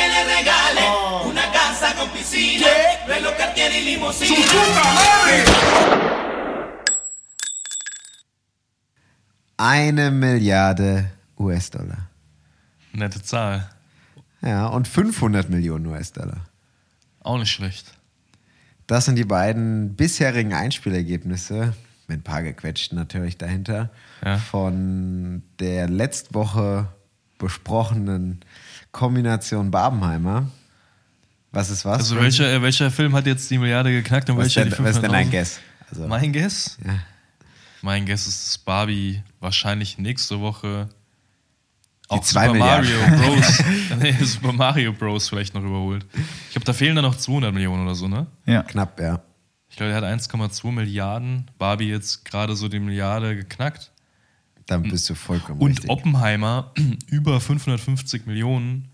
que le regale una casa con piscina, reloj Cartier y limusina. Eine Milliarde US-Dollar. Nette Zahl. Ja, und 500 Millionen US-Dollar. Auch nicht schlecht. Das sind die beiden bisherigen Einspielergebnisse, mit ein paar gequetscht natürlich dahinter, Ja. von der letzte Woche besprochenen Kombination Barbenheimer. Was ist was? Also welcher, äh, welcher Film hat jetzt die Milliarde geknackt und was, ist welcher denn, die was ist denn dein 500.000? Guess? Also, Mein Guess? ja. Mein Guess ist, dass Barbie wahrscheinlich nächste Woche auch zwei Super Milliarden. Mario Bros. nee, Super Mario Bros. vielleicht noch überholt. Ich glaube, da fehlen dann noch 200 Millionen oder so, ne? Ja. Knapp, ja. Ich glaube, er hat 1,2 Milliarden. Barbie jetzt gerade so die Milliarde geknackt. Dann bist du vollkommen Und richtig. Oppenheimer über 550 Millionen.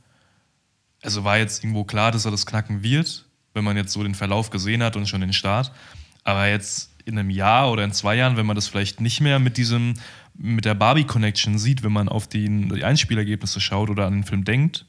Also war jetzt irgendwo klar, dass er das knacken wird, wenn man jetzt so den Verlauf gesehen hat und schon den Start. Aber jetzt in einem Jahr oder in zwei Jahren, wenn man das vielleicht nicht mehr mit diesem, mit der Barbie-Connection sieht, wenn man auf die, die Einspielergebnisse schaut oder an den Film denkt,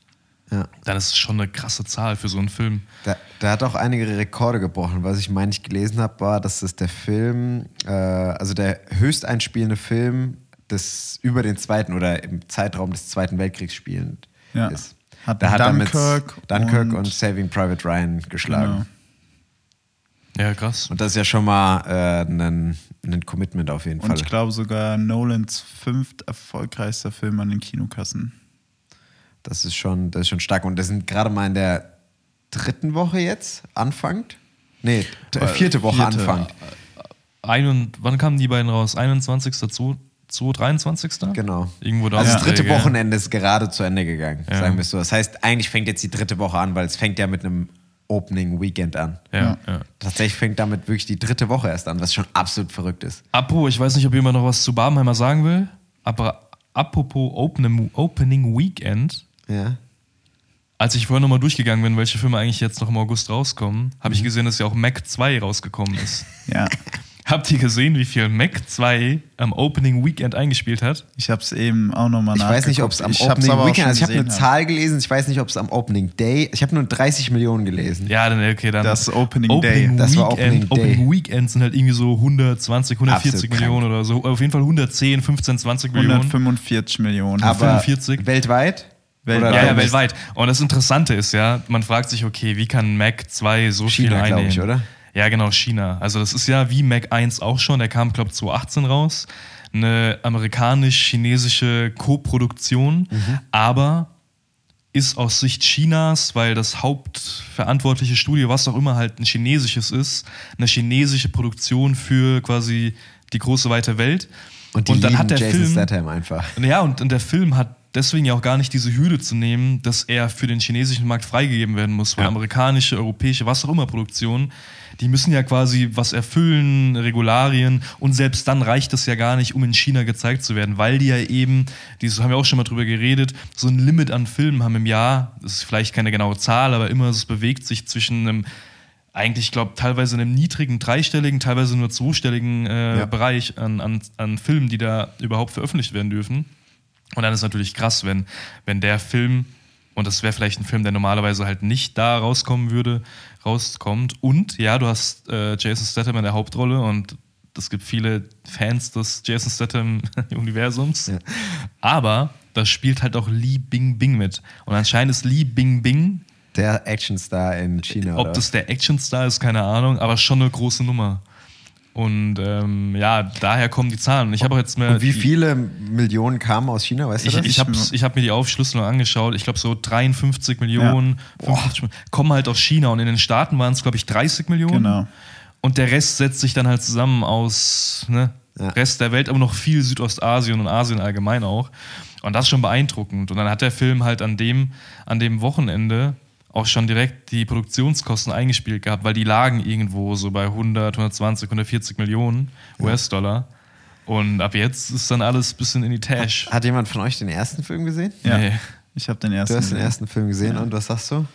Ja. dann ist es schon eine krasse Zahl für so einen Film. Da, da hat auch einige Rekorde gebrochen. Was ich meine, ich gelesen habe, war, dass das der Film, äh, also der höchst einspielende Film das über den Zweiten oder im Zeitraum des Zweiten Weltkriegs spielend ja. ist. Hat da hat Dunkirk, mit Dunkirk und, und, Saving Private Ryan geschlagen. Genau. Ja, krass. Und das ist ja schon mal äh, ein, ein Commitment auf jeden und Fall. Und ich glaube sogar Nolans fünft erfolgreichster Film an den Kinokassen. Das ist schon, das ist schon stark. Und das sind gerade mal in der dritten Woche jetzt anfangt. Nee, äh, vierte Woche vierte, anfangt. Ein und, wann kamen die beiden raus? 21.02. 23. Genau. Irgendwo da. Also das dritte Wochenende ist gerade zu Ende gegangen, ja. sagen wir es so. Das heißt, eigentlich fängt jetzt die dritte Woche an, weil es fängt ja mit einem Opening Weekend an. Ja, ja. Tatsächlich fängt damit wirklich die dritte Woche erst an, was schon absolut verrückt ist. Apropos, ich weiß nicht, ob jemand noch was zu Barbenheimer sagen will, aber apropos Opening, Opening Weekend. Ja. Als ich vorher nochmal durchgegangen bin, welche Filme eigentlich jetzt noch im August rauskommen, habe ich mhm. gesehen, dass ja auch Mac 2 rausgekommen ist. Ja. Habt ihr gesehen, wie viel Mac 2 am Opening Weekend eingespielt hat? Ich habe es eben auch nochmal Ich weiß nicht, ob es am Ich Opening Weekend, also ich habe eine Zahl gelesen, ich weiß nicht, ob es am Opening Day, ich habe nur 30 Millionen gelesen. Ja, dann okay, dann. Das Opening Day. Das war Weekend, Opening Day. Opening Weekend sind halt irgendwie so 120, 140 Absolut Millionen oder so. Auf jeden Fall 110, 15, 20 Millionen. 145 Millionen. Aber 45. weltweit? Weltweit. Ja, ja, weltweit. Und das Interessante ist ja, man fragt sich, okay, wie kann Mac 2 so China, viel einnehmen? ich, oder? Ja, genau, China. Also das ist ja wie Mac 1 auch schon, der kam, glaube ich, 2018 raus. Eine amerikanisch-chinesische Co-Produktion, Mhm. aber ist aus Sicht Chinas, weil das hauptverantwortliche Studio, was auch immer halt ein chinesisches ist, eine chinesische Produktion für quasi die große weite Welt. Und die dann hat der Jason Film, Statham einfach. ja, und, und der Film hat deswegen ja auch gar nicht diese Hürde zu nehmen, dass er für den chinesischen Markt freigegeben werden muss, weil Ja. amerikanische, europäische, was auch immer Produktionen, die müssen ja quasi was erfüllen, Regularien und selbst dann reicht es ja gar nicht, um in China gezeigt zu werden, weil die ja eben, dieses haben wir auch schon mal drüber geredet, so ein Limit an Filmen haben im Jahr, das ist vielleicht keine genaue Zahl, aber immer, es bewegt sich zwischen einem eigentlich, ich glaube, teilweise in einem niedrigen, dreistelligen, teilweise nur zweistelligen äh, Ja. Bereich an, an, an Filmen, die da überhaupt veröffentlicht werden dürfen. Und dann ist natürlich krass, wenn, wenn der Film, und das wäre vielleicht ein Film, der normalerweise halt nicht da rauskommen würde, rauskommt. Und ja, du hast äh, Jason Statham in der Hauptrolle und es gibt viele Fans des Jason Statham-Universums. Ja. Aber da spielt halt auch Li Bingbing mit. Und anscheinend ist Li Bingbing, Der Actionstar in China. ob oder? das der Actionstar ist, keine Ahnung, aber schon eine große Nummer. Und ähm, ja, daher kommen die Zahlen. Und ich habe auch jetzt mehr. Und wie die- viele Millionen kamen aus China, weißt du Ich, das? ich habe ich hab mir die Aufschlüsselung angeschaut. Ich glaube, so 53 Millionen, 55 Millionen kommen halt aus China. Und in den Staaten waren es, glaube ich, 30 Millionen. Genau. Und der Rest setzt sich dann halt zusammen aus ne, Ja. Rest der Welt, aber noch viel Südostasien und Asien allgemein auch. Und das ist schon beeindruckend. Und dann hat der Film halt an dem, an dem Wochenende auch schon direkt die Produktionskosten eingespielt gehabt, weil die lagen irgendwo so bei 100, 120, 140 Millionen US-Dollar. Und ab jetzt ist dann alles ein bisschen in die Tash. Hat jemand von euch den ersten Film gesehen? Ja. Nee. Ich habe den ersten. Du hast den ersten Film gesehen und was sagst du?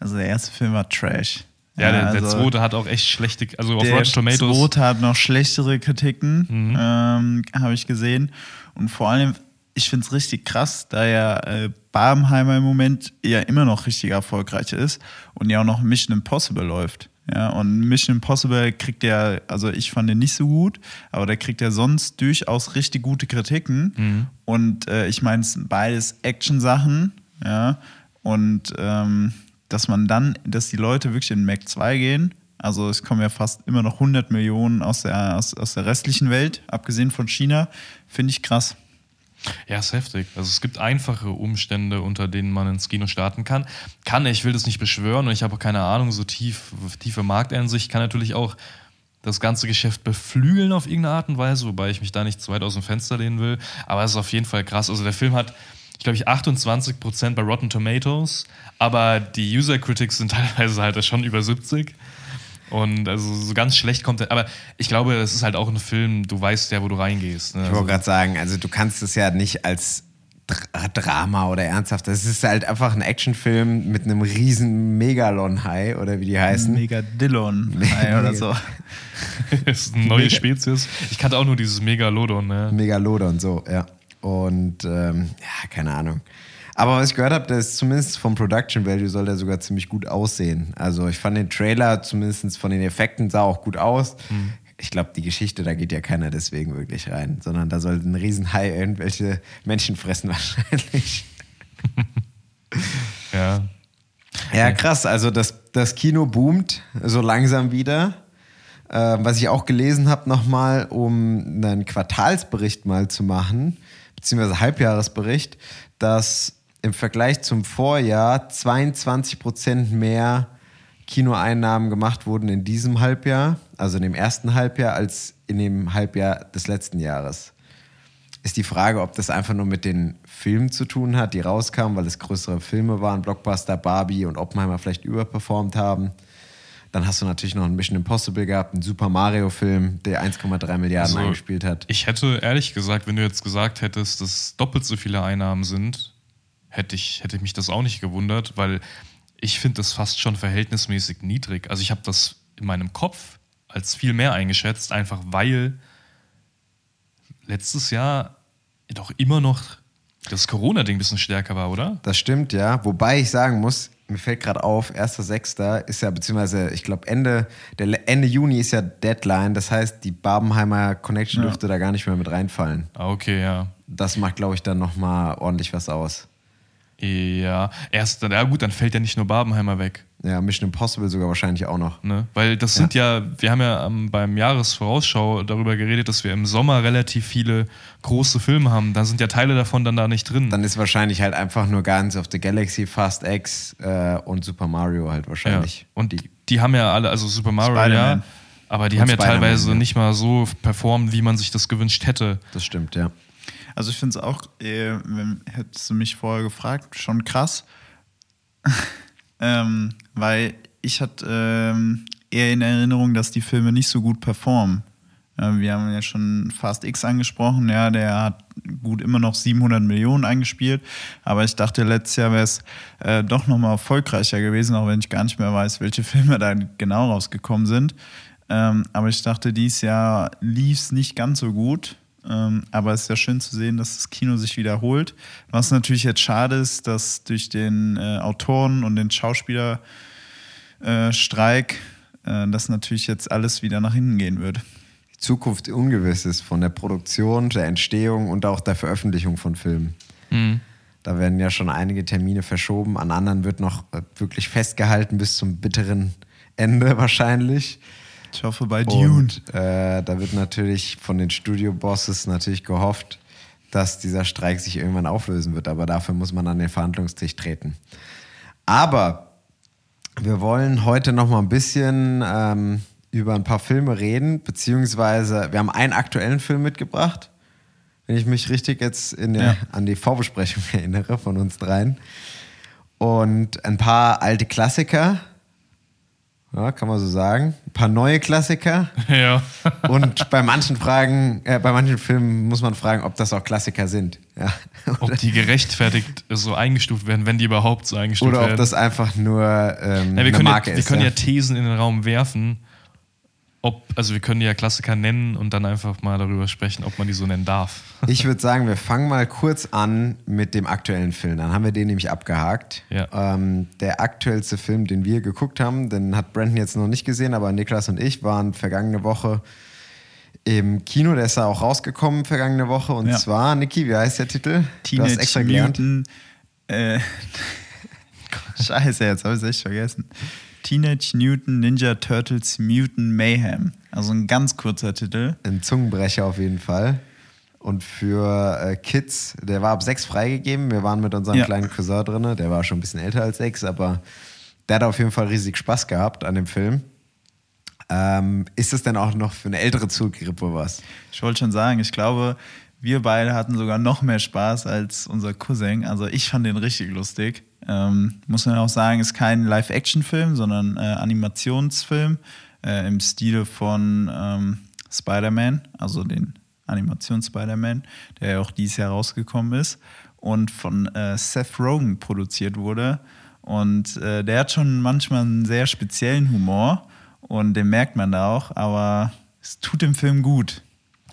Also der erste Film war Trash. Ja, der, der also zweite hat auch echt schlechte, also auf Der Rotten Tomatoes. zweite hat noch schlechtere Kritiken, ähm, habe ich gesehen. Und vor allem, ich finde es richtig krass, da ja äh, Barbenheimer im Moment ja immer noch richtig erfolgreich ist und ja auch noch Mission Impossible läuft. Ja, und Mission Impossible kriegt ja, also ich fand den nicht so gut, aber der kriegt ja sonst durchaus richtig gute Kritiken. Mhm. Und äh, ich meine, es sind beides Action-Sachen, ja. Und ähm, dass man dann, dass die Leute wirklich in Mac 2 gehen, also es kommen ja fast immer noch 100 Millionen aus der, aus, aus der restlichen Welt, abgesehen von China, finde ich krass. Ja, ist heftig. Also es gibt einfache Umstände, unter denen man ins Kino starten kann. Kann, ich will das nicht beschwören und ich habe keine Ahnung, so tief, tiefe Markteinsicht kann natürlich auch das ganze Geschäft beflügeln auf irgendeine Art und Weise, wobei ich mich da nicht zu weit aus dem Fenster lehnen will. Aber es ist auf jeden Fall krass. Also der Film hat, ich glaube, ich 28% bei Rotten Tomatoes, aber die User Critics sind teilweise halt schon über 70. Und also so ganz schlecht kommt er. Aber ich glaube, es ist halt auch ein Film, du weißt ja, wo du reingehst. Ne? Ich Also, wollte gerade sagen, also du kannst es ja nicht als Dr Drama oder ernsthaft. Das ist halt einfach ein Actionfilm mit einem riesen Megalon-Hai oder wie die heißen. Megadillon oder so. das ist eine neue Spezies. Ich kannte auch nur dieses Megalodon. Ne? Megalodon, so, ja. Und ähm, ja, keine Ahnung. Aber was ich gehört habe, der ist zumindest vom Production Value soll der sogar ziemlich gut aussehen. Also ich fand den Trailer zumindest von den Effekten sah auch gut aus. Ich glaube, die Geschichte, da geht ja keiner deswegen wirklich rein, sondern da soll ein Riesenhai irgendwelche Menschen fressen wahrscheinlich. Ja. Ja, krass. Also das, das Kino boomt so langsam wieder. Äh, was ich auch gelesen habe nochmal, um einen Quartalsbericht mal zu machen, beziehungsweise Halbjahresbericht, dass im Vergleich zum Vorjahr 22 Prozent mehr Kinoeinnahmen gemacht wurden in diesem Halbjahr, also in dem ersten Halbjahr, als in dem Halbjahr des letzten Jahres. Ist die Frage, ob das einfach nur mit den Filmen zu tun hat, die rauskamen, weil es größere Filme waren, Blockbuster, Barbie und Oppenheimer vielleicht überperformt haben. Dann hast du natürlich noch einen Mission Impossible gehabt, einen Super Mario-Film, der 1,3 Milliarden Also, eingespielt hat. Ich hätte ehrlich gesagt, wenn du jetzt gesagt hättest, dass doppelt so viele Einnahmen sind, hätte ich, hätte mich das auch nicht gewundert, weil ich finde das fast schon verhältnismäßig niedrig. Also ich habe das in meinem Kopf als viel mehr eingeschätzt, einfach weil letztes Jahr doch immer noch das Corona-Ding ein bisschen stärker war, oder? Das stimmt, ja. Wobei ich sagen muss, mir fällt gerade auf, 1.6. ist ja, beziehungsweise ich glaube Ende, der Ende Juni ist ja Deadline. Das heißt, die Barbenheimer Connection Ja. dürfte da gar nicht mehr mit reinfallen. Ah, okay, ja. Das macht, glaube ich, dann nochmal ordentlich was aus. Ja, erst, ja gut, dann fällt ja nicht nur Barbenheimer weg. Ja, Mission Impossible sogar wahrscheinlich auch noch. Ne? Weil das sind ja, wir haben ja ähm, beim Jahresvorausschau darüber geredet, dass wir im Sommer relativ viele große Filme haben. Da sind ja Teile davon dann da nicht drin. Dann ist wahrscheinlich halt einfach nur Guardians of the Galaxy, Fast X äh, und Super Mario halt ja. wahrscheinlich. Und die, die haben ja alle, also Super Mario, ja, aber die Und haben ja teilweise ja. nicht mal so performt, wie man sich das gewünscht hätte. Das stimmt, ja. Also ich finde es auch, äh, wenn, hättest du mich vorher gefragt, schon krass. ähm, weil ich hatte ähm, eher in Erinnerung, dass die Filme nicht so gut performen. Äh, wir haben ja schon Fast X angesprochen, ja, der hat gut immer noch 700 Millionen eingespielt, aber ich dachte, letztes Jahr wäre es äh, doch nochmal erfolgreicher gewesen, auch wenn ich gar nicht mehr weiß, welche Filme da genau rausgekommen sind. Ähm, aber ich dachte, dieses Jahr lief es nicht ganz so gut. Ähm, aber es ist ja schön zu sehen, dass das Kino sich wiederholt. Was natürlich jetzt schade ist, dass durch den äh, Autoren und den Schauspielerstreik äh, äh, das natürlich jetzt alles wieder nach hinten gehen wird. Die Zukunft ungewiss ist von der Produktion, der Entstehung und auch der Veröffentlichung von Filmen. Da werden ja schon einige Termine verschoben. An anderen wird noch wirklich festgehalten bis zum bitteren Ende wahrscheinlich. Ich hoffe bei Dune. Und äh, da wird natürlich von den Studio-Bosses natürlich gehofft, dass dieser Streik sich irgendwann auflösen wird. Aber dafür muss man an den Verhandlungstisch treten. Aber wir wollen heute noch mal ein bisschen ähm, über ein paar Filme reden, beziehungsweise wir haben einen aktuellen Film mitgebracht, wenn ich mich richtig jetzt in der, Ja. an die Vorbesprechung erinnere von uns dreien. Und ein paar alte Klassiker, ja, kann man so sagen. Ein paar neue Klassiker. Ja. Und bei manchen Fragen, äh, bei manchen Filmen muss man fragen, ob das auch Klassiker sind. Ja. Ob die gerechtfertigt so eingestuft werden, wenn die überhaupt so eingestuft Oder werden. ob das einfach nur ähm, Ja, wir eine können, Marke ja, wir ist. können ja. ja Thesen in den Raum werfen. Ob, also wir können die ja Klassiker nennen und dann einfach mal darüber sprechen, ob man die so nennen darf. Ich würde sagen, wir fangen mal kurz an mit dem aktuellen Film. Dann haben wir den nämlich abgehakt. Ja. Ähm, der aktuellste Film, den wir geguckt haben, den hat Brandon jetzt noch nicht gesehen, aber Niklas und ich waren vergangene Woche im Kino. Der ist ja auch rausgekommen vergangene Woche. Und Ja. zwar, Niki, wie heißt der Titel? du hast Teenage extra gelernt. Mutant. Äh, Scheiße, jetzt habe ich es echt vergessen. Teenage Mutant Ninja Turtles Mutant Mayhem. Also ein ganz kurzer Titel. Ein Zungenbrecher auf jeden Fall. Und für äh, Kids, der war ab sechs freigegeben. Wir waren mit unserem Ja. kleinen Cousin drin. Der war schon ein bisschen älter als sechs, aber der hat auf jeden Fall riesig Spaß gehabt an dem Film. Ähm, ist es denn auch noch für eine ältere Zielgruppe was? Ich wollte schon sagen, ich glaube, wir beide hatten sogar noch mehr Spaß als unser Cousin. Also ich fand den richtig lustig. Ähm, muss man auch sagen, ist kein Live-Action-Film, sondern äh, Animationsfilm äh, im Stile von ähm, Spider-Man, also den Animations-Spider-Man, der ja auch dieses Jahr rausgekommen ist und von äh, Seth Rogen produziert wurde. Und äh, der hat schon manchmal einen sehr speziellen Humor und den merkt man da auch, aber es tut dem Film gut.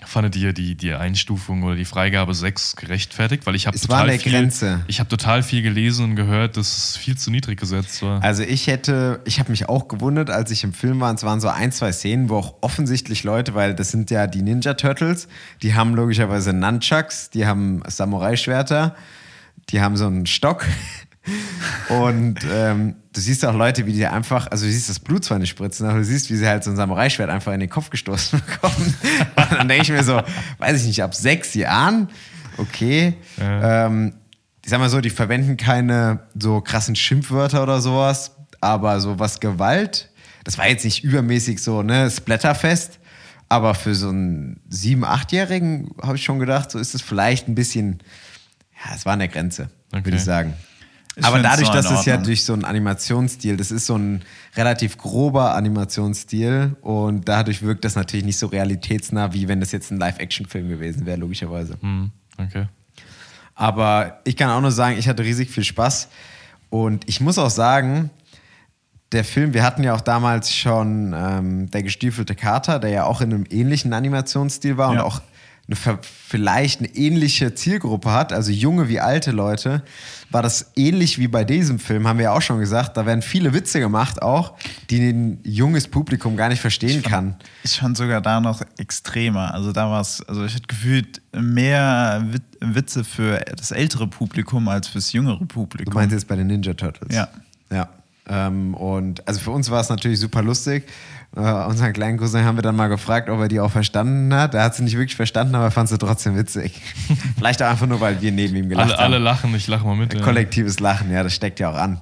Fandet ihr die, die Einstufung oder die Freigabe 6 gerechtfertigt? Weil ich habe war total der viel, Grenze. Ich habe total viel gelesen und gehört, dass es viel zu niedrig gesetzt war. Also ich hätte, ich habe mich auch gewundert, als ich im Film war, und es waren so ein, zwei Szenen, wo auch offensichtlich Leute, weil das sind ja die Ninja Turtles, die haben logischerweise Nunchucks, die haben Samurai-Schwerter, die haben so einen Stock. Und ähm, du siehst auch Leute, wie die einfach, also du siehst das Blut zwar nicht spritzen, aber du siehst, wie sie halt so ein Samurai-Schwert einfach in den Kopf gestoßen bekommen. Und dann denke ich mir so, weiß ich nicht, ab sechs Jahren, okay. Ähm, ich sag mal so, die verwenden keine so krassen Schimpfwörter oder sowas, aber so was Gewalt, das war jetzt nicht übermäßig so, ne, Splatterfest, aber für so einen sieben-, achtjährigen habe ich schon gedacht, so ist es vielleicht ein bisschen, ja, es war an der Grenze, Okay. würde ich sagen. Ich aber dadurch, so dass es ja durch so einen Animationsstil, das ist so ein relativ grober Animationsstil und dadurch wirkt das natürlich nicht so realitätsnah, wie wenn das jetzt ein Live-Action-Film gewesen wäre, logischerweise. Hm, okay. Aber ich kann auch nur sagen, ich hatte riesig viel Spaß. Und ich muss auch sagen, der Film, wir hatten ja auch damals schon ähm, Der gestiefelte Kater, der ja auch in einem ähnlichen Animationsstil war und Ja. auch eine, vielleicht eine ähnliche Zielgruppe hat, also junge wie alte Leute, war das ähnlich wie bei diesem Film, haben wir ja auch schon gesagt. Da werden viele Witze gemacht, auch, die ein junges Publikum gar nicht verstehen kann. Ich fand sogar da noch extremer. Also da war es, also ich hatte gefühlt mehr Wit Witze für das ältere Publikum als fürs jüngere Du Publikum. meinst jetzt bei den Ninja Turtles? Ja. Ja. Ähm, und also für uns war es natürlich super lustig. Äh, unseren kleinen Cousin haben wir dann mal gefragt, ob er die auch verstanden hat. Er hat sie nicht wirklich verstanden, aber er fand sie trotzdem witzig. Vielleicht auch einfach nur, weil wir neben ihm gelacht Alle, haben. alle lachen, ich lache mal mit. ja. Kollektives Lachen, ja, das steckt ja auch an.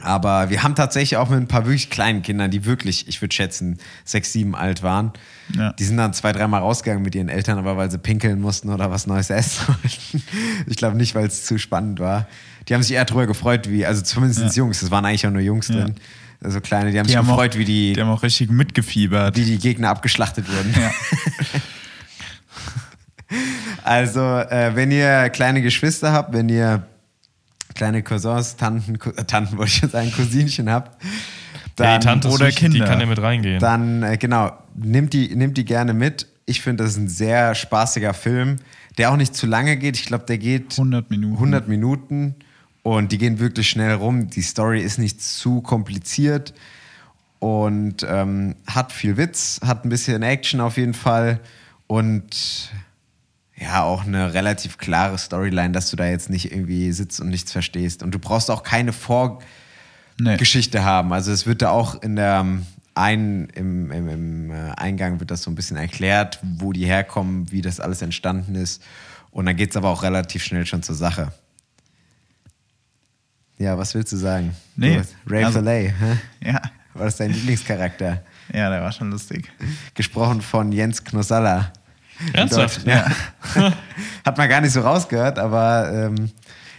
Aber wir haben tatsächlich auch mit ein paar wirklich kleinen Kindern, die wirklich, ich würde schätzen, sechs, sieben alt waren. Ja. Die sind dann zwei, dreimal rausgegangen mit ihren Eltern, aber weil sie pinkeln mussten oder was Neues essen wollten. Ich glaube nicht, weil es zu spannend war. Die haben sich eher drüber gefreut, wie, also zumindest Ja. Jungs, es waren eigentlich auch nur Jungs Ja. drin. Also kleine, die haben Die sich haben, gefreut, auch, wie die, die haben auch richtig mitgefiebert. wie die Gegner abgeschlachtet wurden. Ja. Also, äh, wenn ihr kleine Geschwister habt, wenn ihr kleine Cousins, Tanten, äh, Tanten wollte ich jetzt sagen, Cousinchen habt, Ja, dann, die Tante oder wichtig, die Kinder. kann ja mit reingehen. dann äh, genau, nimmt die, nimmt die gerne mit. Ich finde, das ist ein sehr spaßiger Film, der auch nicht zu lange geht. Ich glaube, der geht 100 Minuten. 100 Minuten und die gehen wirklich schnell rum. Die Story ist nicht zu kompliziert und ähm, hat viel Witz, hat ein bisschen Action auf jeden Fall und ja, auch eine relativ klare Storyline, dass du da jetzt nicht irgendwie sitzt und nichts verstehst. Und du brauchst auch keine Vorgeschichte Nee. haben. Also es wird da auch in der ähm, ein, im, im, im äh, Eingang wird das so ein bisschen erklärt, wo die herkommen, wie das alles entstanden ist. Und dann geht es aber auch relativ schnell schon zur Sache. Ja, was willst du sagen? Nee, Du, Ray also- Fillet, hä? Ja. war das dein Lieblingscharakter? ja, der war schon lustig. Gesprochen von Jens Knossalla. Ernsthaft? Ja. Hat man gar nicht so rausgehört, aber ähm,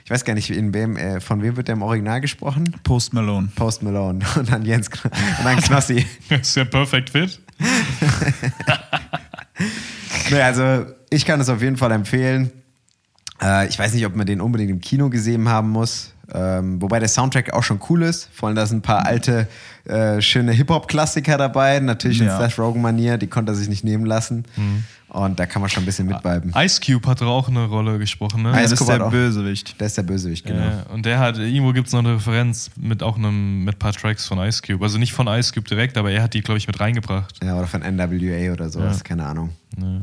ich weiß gar nicht, in wem, äh, von wem wird der im Original gesprochen? Post Malone. Post Malone und dann Jens Kno und dann Knossi. Das ist ja perfekt fit. nee, also ich kann es auf jeden Fall empfehlen. Äh, ich weiß nicht, ob man den unbedingt im Kino gesehen haben muss. Ähm, wobei der Soundtrack auch schon cool ist. Vor allem da sind ein paar alte, äh, schöne Hip-Hop-Klassiker dabei. Natürlich in Ja. Seth Rogen-Manier, die konnte er sich nicht nehmen lassen. Mhm. Und da kann man schon ein bisschen mitviben. Ice Cube hat doch auch eine Rolle gesprochen, ne? Ja, das Ice ist der Bösewicht. Der ist der Bösewicht, genau. Ja, und der hat, irgendwo gibt es noch eine Referenz mit auch einem, mit ein paar Tracks von Ice Cube. Also nicht von Ice Cube direkt, aber er hat die, glaube ich, mit reingebracht. Ja, oder von NWA oder sowas, Ja. keine Ahnung. Ja.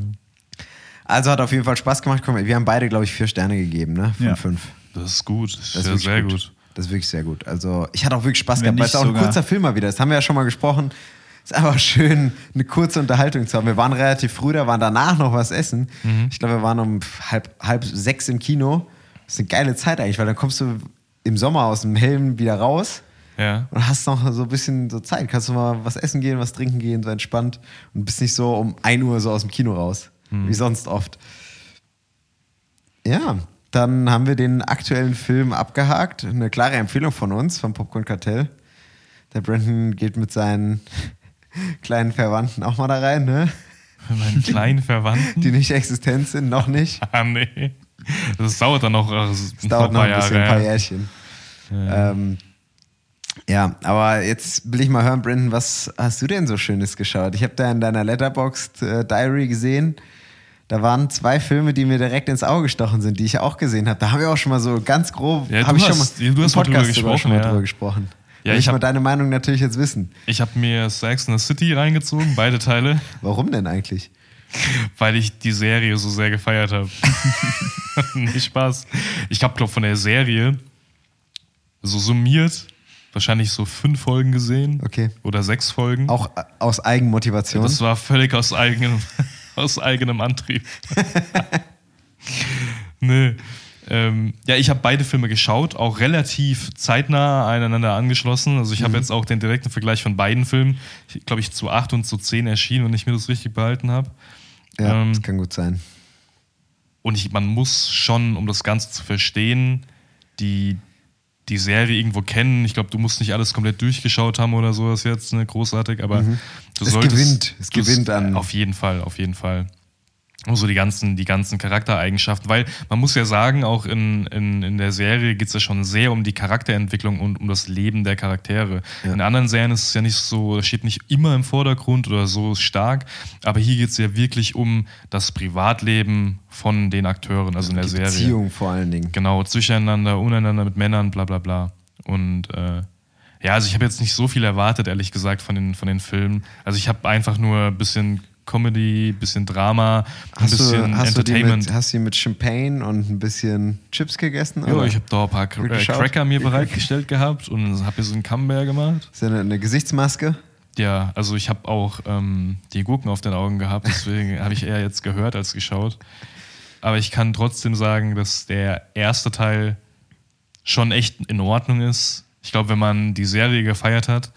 Also hat auf jeden Fall Spaß gemacht. Wir haben beide, glaube ich, vier Sterne gegeben, ne? Von fünf. Das ist gut. Das ist, Das ist sehr gut. gut. Das ist wirklich sehr gut. Also ich hatte auch wirklich Spaß Wenn gehabt, weil es auch ein kurzer Film mal wieder ist. Haben wir ja schon mal gesprochen. ist einfach schön, eine kurze Unterhaltung zu haben. Wir waren relativ früh da, waren danach noch was essen. Mhm. Ich glaube, wir waren um halb, halb sechs im Kino. Das ist eine geile Zeit eigentlich, weil dann kommst du im Sommer aus dem Helm wieder raus Ja. und hast noch so ein bisschen so Zeit. Kannst du mal was essen gehen, was trinken gehen, so entspannt und bist nicht so um 1 Uhr so aus dem Kino raus, Mhm. wie sonst oft. Ja, dann haben wir den aktuellen Film abgehakt. Eine klare Empfehlung von uns, vom Popcorn Kartell. Der Brandon geht mit seinen kleinen Verwandten auch mal da rein, ne? Mit meinen kleinen Verwandten. Die nicht existent sind, noch nicht. ah, nee. Das dauert dann noch, äh, Es dauert noch ein bisschen, ein paar Jährchen. Ja. Ähm, ja, aber jetzt will ich mal hören, Brandon, was hast du denn so Schönes geschaut? Ich habe da in deiner Letterboxd äh, Diary gesehen, da waren zwei Filme, die mir direkt ins Auge gestochen sind, die ich auch gesehen habe. Da haben wir auch schon mal so ganz grob, Ja, hab du ich hast- schon mal du hast mal drüber Podcast sogar schon mal gesprochen, ja. drüber gesprochen. Ja, Will ich ich mal deine Meinung natürlich jetzt wissen. Ich habe mir Sex in the City reingezogen, beide Teile, Warum denn eigentlich? weil ich die Serie so sehr gefeiert habe. Nicht Spaß. Ich habe, glaube von der Serie so summiert wahrscheinlich so fünf Folgen gesehen. Okay. Oder sechs Folgen. Auch äh, aus Eigenmotivation. Das war völlig aus eigenem, aus eigenem Antrieb. Nö. Ähm, ja, ich habe beide Filme geschaut, auch relativ zeitnah aneinander angeschlossen. Also ich habe jetzt auch den direkten Vergleich von beiden Filmen, glaube ich, zu 8 und zu 10 erschienen, wenn ich mir das richtig behalten habe. ja, ähm, das kann gut sein. Und ich, man muss schon, um das Ganze zu verstehen, die, die Serie irgendwo kennen. Ich glaube, du musst nicht alles komplett durchgeschaut haben oder sowas jetzt, ne, großartig, aber du Mhm. Es solltest. gewinnt, es du- gewinnt an- Auf jeden Fall, auf jeden Fall. Und so die ganzen, die ganzen Charaktereigenschaften, weil man muss ja sagen, auch in, in, in der Serie geht es ja schon sehr um die Charakterentwicklung und um das Leben der Charaktere. Ja. In anderen Serien ist es ja nicht so, steht nicht immer im Vordergrund oder so stark, aber hier geht es ja wirklich um das Privatleben von den Akteuren, also in der Die Serie. Beziehung vor allen Dingen. Genau, zwischeneinander, untereinander mit Männern, bla bla bla. Und äh, ja, also ich habe jetzt nicht so viel erwartet, ehrlich gesagt, von den, von den Filmen. Also ich habe einfach nur ein bisschen Comedy, ein bisschen Drama, ein Hast bisschen du, hast, du Entertainment. mit, hast du die mit Champagne und ein bisschen Chips gegessen? ja, ich habe da ein paar Gut äh, geschaut. Cracker mir bereitgestellt gehabt und habe hier so einen Camembert gemacht. Ist ja eine, eine Gesichtsmaske? Ja, also ich habe auch ähm, die Gurken auf den Augen gehabt, deswegen habe ich eher jetzt gehört als geschaut. Aber ich kann trotzdem sagen, dass der erste Teil schon echt in Ordnung ist. Ich glaube, wenn man die Serie gefeiert hat,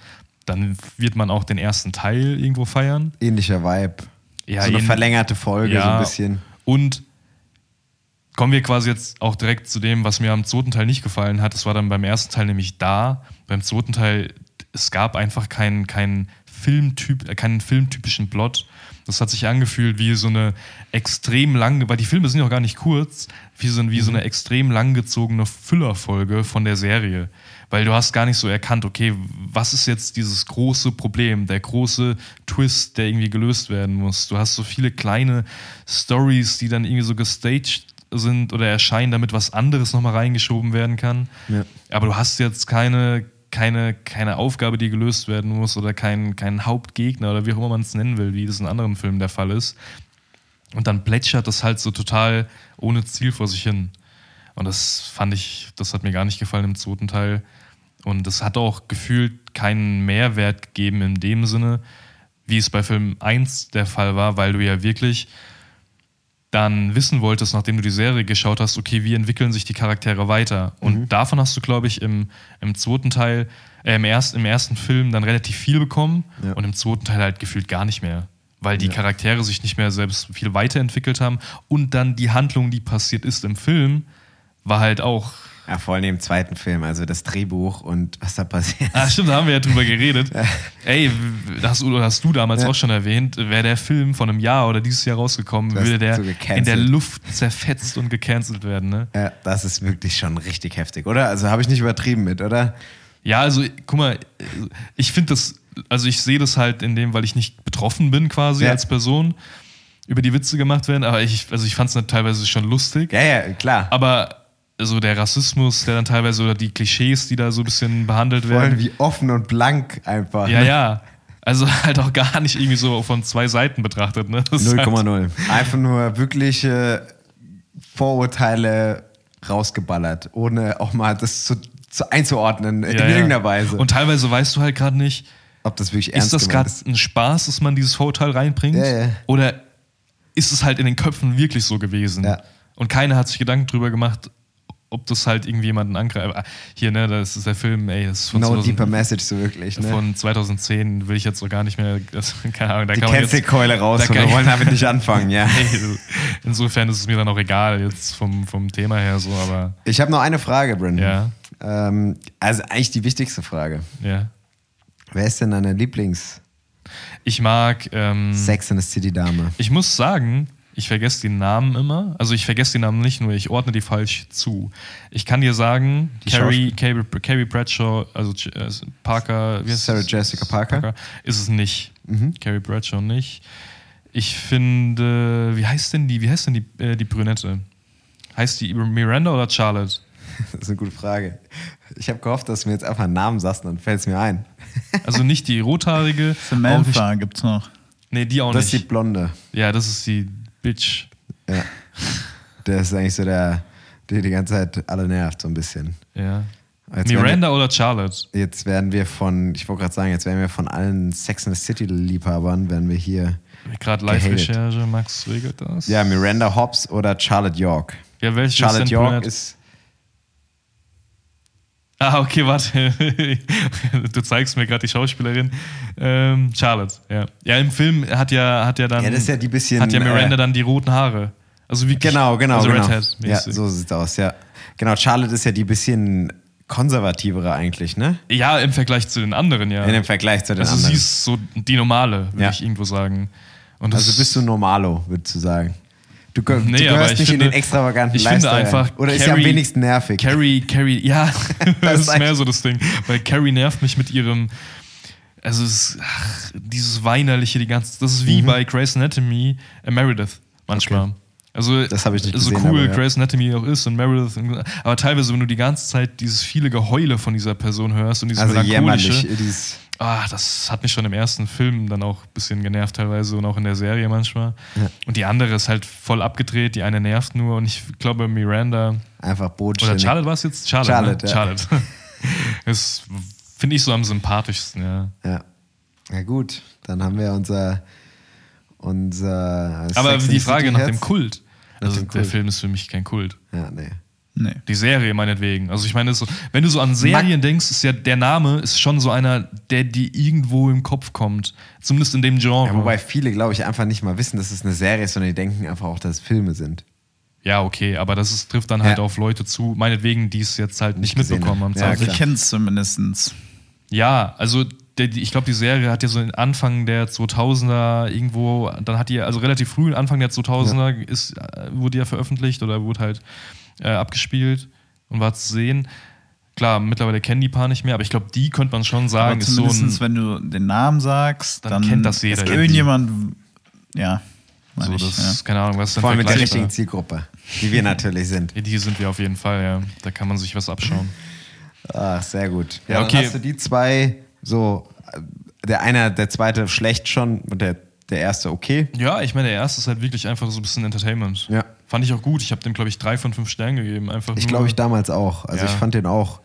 dann wird man auch den ersten Teil irgendwo feiern. Ähnlicher Vibe. Ja, so eine verlängerte Folge, so ein bisschen. Und kommen wir quasi jetzt auch direkt zu dem, was mir am zweiten Teil nicht gefallen hat. Das war dann beim ersten Teil nämlich da. Beim zweiten Teil, es gab einfach keinen keinen Filmtyp, äh, keinen filmtypischen Plot. Das hat sich angefühlt wie so eine extrem lange, weil die Filme sind ja auch gar nicht kurz, wie so, wie so eine extrem langgezogene Füllerfolge von der Serie. Weil du hast gar nicht so erkannt, okay, was ist jetzt dieses große Problem, der große Twist, der irgendwie gelöst werden muss. Du hast so viele kleine Stories, die dann irgendwie so gestaged sind oder erscheinen, damit was anderes nochmal reingeschoben werden kann. Ja. Aber du hast jetzt keine, keine, keine Aufgabe, die gelöst werden muss oder keinen keinen Hauptgegner oder wie auch immer man es nennen will, wie das in anderen Filmen der Fall ist. Und dann plätschert das halt so total ohne Ziel vor sich hin. Und das fand ich, das hat mir gar nicht gefallen im zweiten Teil. Und das hat auch gefühlt keinen Mehrwert gegeben in dem Sinne, wie es bei Film 1 der Fall war, weil du ja wirklich dann wissen wolltest, nachdem du die Serie geschaut hast, okay, wie entwickeln sich die Charaktere weiter? Und davon hast du, glaube ich, im, im zweiten Teil, äh, im, erst, im ersten Film dann relativ viel bekommen Ja. und im zweiten Teil halt gefühlt gar nicht mehr. Weil die Charaktere sich nicht mehr selbst viel weiterentwickelt haben und dann die Handlung, die passiert ist im Film, war halt auch Ja, vor allem im zweiten Film, also das Drehbuch und was da passiert. Ah, stimmt, da haben wir ja drüber geredet. Ey, hast, du- hast du damals Ja. auch schon erwähnt, wäre der Film von einem Jahr oder dieses Jahr rausgekommen, würde der so in der Luft zerfetzt und gecancelt werden, ne? Ja, das ist wirklich schon richtig heftig, oder? Also habe ich nicht übertrieben mit, oder? Ja, also guck mal, ich finde das, also ich sehe das halt in dem, weil ich nicht betroffen bin quasi Ja. als Person, über die Witze gemacht werden, aber ich, also ich fand es teilweise schon lustig. Ja, ja, klar. Aber so der Rassismus, der dann teilweise oder die Klischees, die da so ein bisschen behandelt Vor allem werden. wie offen und blank einfach. Ja, ne? ja. Also halt auch gar nicht irgendwie so von zwei Seiten betrachtet. Ne? Das ist halt, 0,0. Einfach nur wirkliche Vorurteile rausgeballert, ohne auch mal das zu, zu einzuordnen in ja, ja. irgendeiner Weise. Und teilweise weißt du halt gerade nicht, ob das wirklich ernst ist das gemeint gerade ein Spaß, dass man dieses Vorurteil reinbringt? Ja, ja. Oder ist es halt in den Köpfen wirklich so gewesen? Ja. Und keiner hat sich Gedanken drüber gemacht, ob das halt irgendwie jemanden angreift. Ah, Hier, ne, das ist der Film, ey, das ist von, No 2000 deeper message so wirklich. Ne? von 2010, will ich jetzt so gar nicht mehr, das, keine Ahnung, da Die Cancel-Keule raus da wir ich- wollen damit nicht anfangen, ja. Ey, Insofern ist es mir dann auch egal, jetzt vom, vom Thema her so, aber Ich habe noch eine Frage, Brandon. Ja. Ähm, also eigentlich die wichtigste Frage. ja. Wer ist denn deine Lieblings-Sex Ich mag, ähm, in the City-Dame? ich muss sagen, ich vergesse die Namen immer. Also ich vergesse die Namen nicht nur, ich ordne die falsch zu. Ich kann dir sagen, Carrie, Carrie, Carrie Bradshaw, also äh, Parker, wie heißt Sarah es? Jessica Parker? ist es nicht. Mhm. Carrie Bradshaw nicht. Ich finde, wie heißt denn die, wie heißt denn die, äh, die Brünette? Heißt die Miranda oder Charlotte? Das ist eine gute Frage. Ich habe gehofft, dass du mir jetzt einfach einen Namen sagst und dann fällt es mir ein. Also nicht die rothaarige. nicht, Samantha gibt's noch. nee, die auch Das ist die nicht. Blonde. Ja, das ist die Bitch. Ja. Der ist eigentlich so der, der die ganze Zeit alle nervt, so ein bisschen. Ja. Jetzt Miranda oder Charlotte? Wir, jetzt werden wir von, ich wollte gerade sagen, jetzt werden wir von allen Sex in the City-Liebhabern, werden wir hier. Gerade. Live-Recherche, Max regelt das. Ja, Miranda Hobbs oder Charlotte York. Ja, welche Charlotte ist York ist. Ah, okay, warte. du zeigst mir gerade die Schauspielerin. Ähm, Charlotte, ja. Ja, im Film hat ja, hat ja dann. Ja, das ist ja die bisschen, Hat ja Miranda äh, dann die roten Haare. Also wie Genau, genau. Also genau. Redhead. Ja, so sieht's aus, ja. Genau, Charlotte ist ja die bisschen konservativere eigentlich, ne? ja, im Vergleich zu den anderen, ja. In dem Vergleich zu den also anderen. sie ist so die normale, würde Ja. ich irgendwo sagen. Und Also bist du Normalo, würdest du sagen. Du, Nee, du aber gehörst ich nicht finde, in den extravaganten ich finde Lifestyle einfach. rein. Oder ist ja am Carrie- wenigsten nervig. Carrie, Carrie, ja, das ist mehr so das Ding. Weil Carrie nervt mich mit ihrem. Also, es, ach, dieses Weinerliche, die ganze. Das ist Mhm. wie bei Grey's Anatomy, äh, Meredith manchmal. Also, Das habe ich nicht so gesehen, cool aber ja. Grey's Anatomy auch ist und Meredith. und- Aber teilweise, wenn du die ganze Zeit dieses viele Geheule von dieser Person hörst und dieses also melancholische. jämmerlich. Dieses, Ah, das hat mich schon im ersten Film dann auch ein bisschen genervt teilweise und auch in der Serie manchmal. Und die andere ist halt voll abgedreht, die eine nervt nur und ich glaube Miranda einfach oder bodenständig. Charlotte war es jetzt? Charlotte, Charlotte, ne? ja. Charlotte. Das finde ich so am sympathischsten, ja. Ja. Ja, gut. Dann haben wir unser. unser Aber Sex die Frage nach dem Kult. Also dem der Kult. Film ist für mich kein Kult. Ja, nee. Nee. Die Serie meinetwegen. Also ich meine, so, wenn du so an Serien denkst, ist ja der Name ist schon so einer, der dir irgendwo im Kopf kommt. Zumindest in dem Genre. Ja, wobei viele, glaube ich, einfach nicht mal wissen, dass es eine Serie ist, sondern die denken einfach auch, dass es Filme sind. Ja, okay, aber das ist, trifft dann halt Ja. auf Leute zu, meinetwegen, die es jetzt halt nicht, gesehen mitbekommen haben. Ja, Also ich kenne es zumindest. Ja, also ich glaube, die Serie hat ja so den Anfang der 2000er irgendwo, dann hat die, also relativ früh, Anfang der 2000er ist, äh, wurde ja veröffentlicht oder wurde halt äh, abgespielt und war zu sehen. Klar, mittlerweile kennen die paar nicht mehr, aber ich glaube, die könnte man schon sagen, Aber ist so zumindest, ein, wenn du den Namen sagst, Dann dann, kennt das jeder ist. Irgendjemand, ja, so meine ich, das, keine Ahnung, was Vor allem mit der richtigen Zielgruppe, die wir natürlich sind. Ja, Die sind wir auf jeden Fall, ja. Da kann man sich was abschauen. Ach, sehr gut. Ja, Ja, okay. Dann hast du die zwei so, der eine, der zweite schlecht schon und der, der erste okay. Ja, ich meine, der erste ist halt wirklich einfach so ein bisschen Entertainment. Ja. Fand ich auch gut. Ich habe dem, glaube ich, drei von fünf Sternen gegeben. Einfach Ich glaube ich damals auch. Also Ja. ich fand den auch.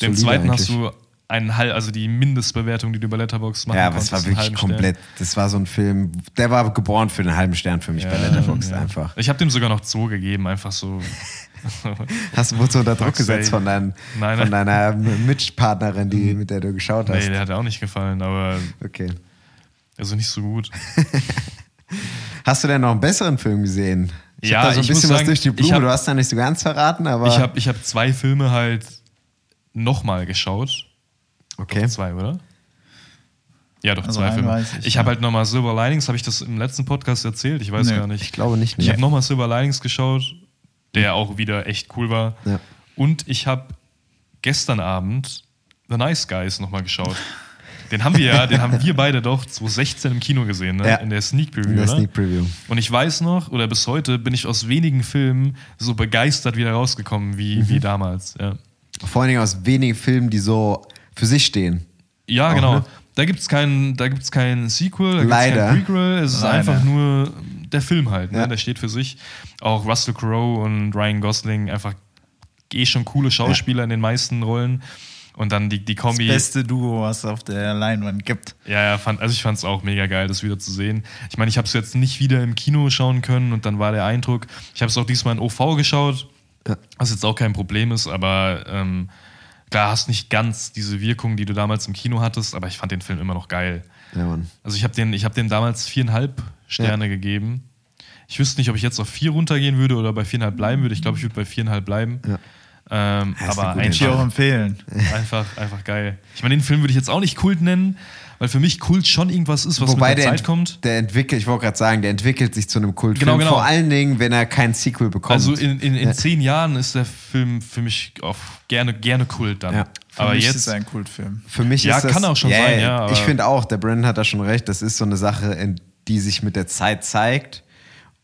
Den solide zweiten hast eigentlich. du einen halb, also die Mindestbewertung, die du bei Letterboxd machen Ja, aber es war einen wirklich halben Stern. komplett. Das war so ein Film, der war geboren für den halben Stern für mich bei Letterboxd ja. einfach. Ich habe dem sogar noch zwei gegeben, einfach so. Hast du wurdest unter Druck gesetzt von, dein, Nein, von deiner Mitpartnerin, die, mit der du geschaut hast? nee, der hat auch nicht gefallen, aber Okay. also nicht so gut. Hast du denn noch einen besseren Film gesehen? Ich Ja, hab da so ein ich muss bisschen was sagen, durch die ich Blume. hab- du hast da nicht so ganz verraten, aber. Ich habe ich hab zwei Filme halt nochmal geschaut. okay. Zwei, oder? Ja, doch, Also zwei Filme. ich, Ich, ja. habe halt nochmal Silver Linings, habe ich das im letzten Podcast erzählt? Ich weiß Nee, gar nicht. Ich glaube nicht. Ich Nee. habe nochmal Silver Linings geschaut, der auch wieder echt cool war. Ja. Und ich habe gestern Abend The Nice Guys nochmal geschaut. Den haben wir ja, den haben wir beide doch 2016 im Kino gesehen, ne? Ja. in der Sneak Preview. In der ne? Sneak Preview. Und ich weiß noch, oder bis heute bin ich aus wenigen Filmen so begeistert wieder rausgekommen wie, Mhm. wie damals. Ja, Vor allen Dingen aus wenigen Filmen, die so für sich stehen. ja Auch, genau. ne? Da gibt es kein, da gibt's kein Sequel, da gibt es Leider. kein Prequel. Es ist Leider. einfach nur der Film halt. Ne? Ja. Der steht für sich. Auch Russell Crowe und Ryan Gosling, einfach eh schon coole Schauspieler in den meisten Rollen. Und dann die, die Das Kombi. beste Duo, was es auf der Leinwand gibt. Ja, ja, fand, also ich fand es auch mega geil, das wieder zu sehen. Ich meine, ich habe es jetzt nicht wieder im Kino schauen können und dann war der Eindruck, ich habe es auch diesmal in OV geschaut, Ja. was jetzt auch kein Problem ist, aber ähm, klar, hast nicht ganz diese Wirkung, die du damals im Kino hattest, aber ich fand den Film immer noch geil. Ja, Mann. Also ich habe den, ich hab dem damals viereinhalb Sterne gegeben. Ich wüsste nicht, ob ich jetzt auf vier runtergehen würde oder bei viereinhalb bleiben würde. Ich glaube, ich würde bei viereinhalb bleiben. Ja. Ähm, aber gute Ich auch empfehlen. einfach, einfach geil. Ich meine, den Film würde ich jetzt auch nicht Kult nennen, weil für mich Kult schon irgendwas ist, was Wobei mit der der, Zeit kommt. der entwickelt, ich wollte gerade sagen, der entwickelt sich zu einem Kultfilm. Genau, genau. Vor allen Dingen, wenn er kein Sequel bekommt. Also in, in, in Ja. zehn Jahren ist der Film für mich auf gerne, gerne Kult dann. Ja. Für aber mich jetzt ist es ein Kultfilm. Für mich Ja, ist das, kann auch schon sein, ja, ich finde auch, der Brandon hat da schon recht. Das ist so eine Sache, in, die sich mit der Zeit zeigt.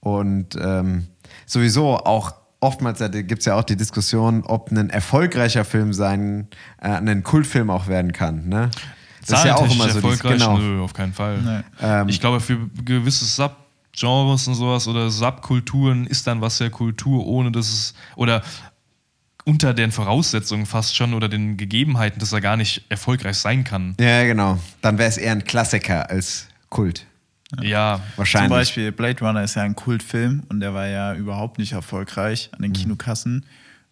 Und ähm, sowieso auch oftmals gibt es ja auch die Diskussion, ob ein erfolgreicher Film sein, äh, ein Kultfilm auch werden kann. Ne? Das ist ja auch immer so. dieses- erfolgreich. genau. Nö, auf keinen Fall. Nee. Ähm, ich glaube, für gewisse Subgenres und sowas oder Subkulturen ist dann was ja Kultur, ohne dass es oder unter den Voraussetzungen fast schon oder den Gegebenheiten, dass er gar nicht erfolgreich sein kann. Ja, genau. Dann wäre es eher ein Klassiker als Kult. Ja, Wahrscheinlich. Zum Beispiel Blade Runner ist ja ein Kultfilm und der war ja überhaupt nicht erfolgreich an Mhm. den Kinokassen.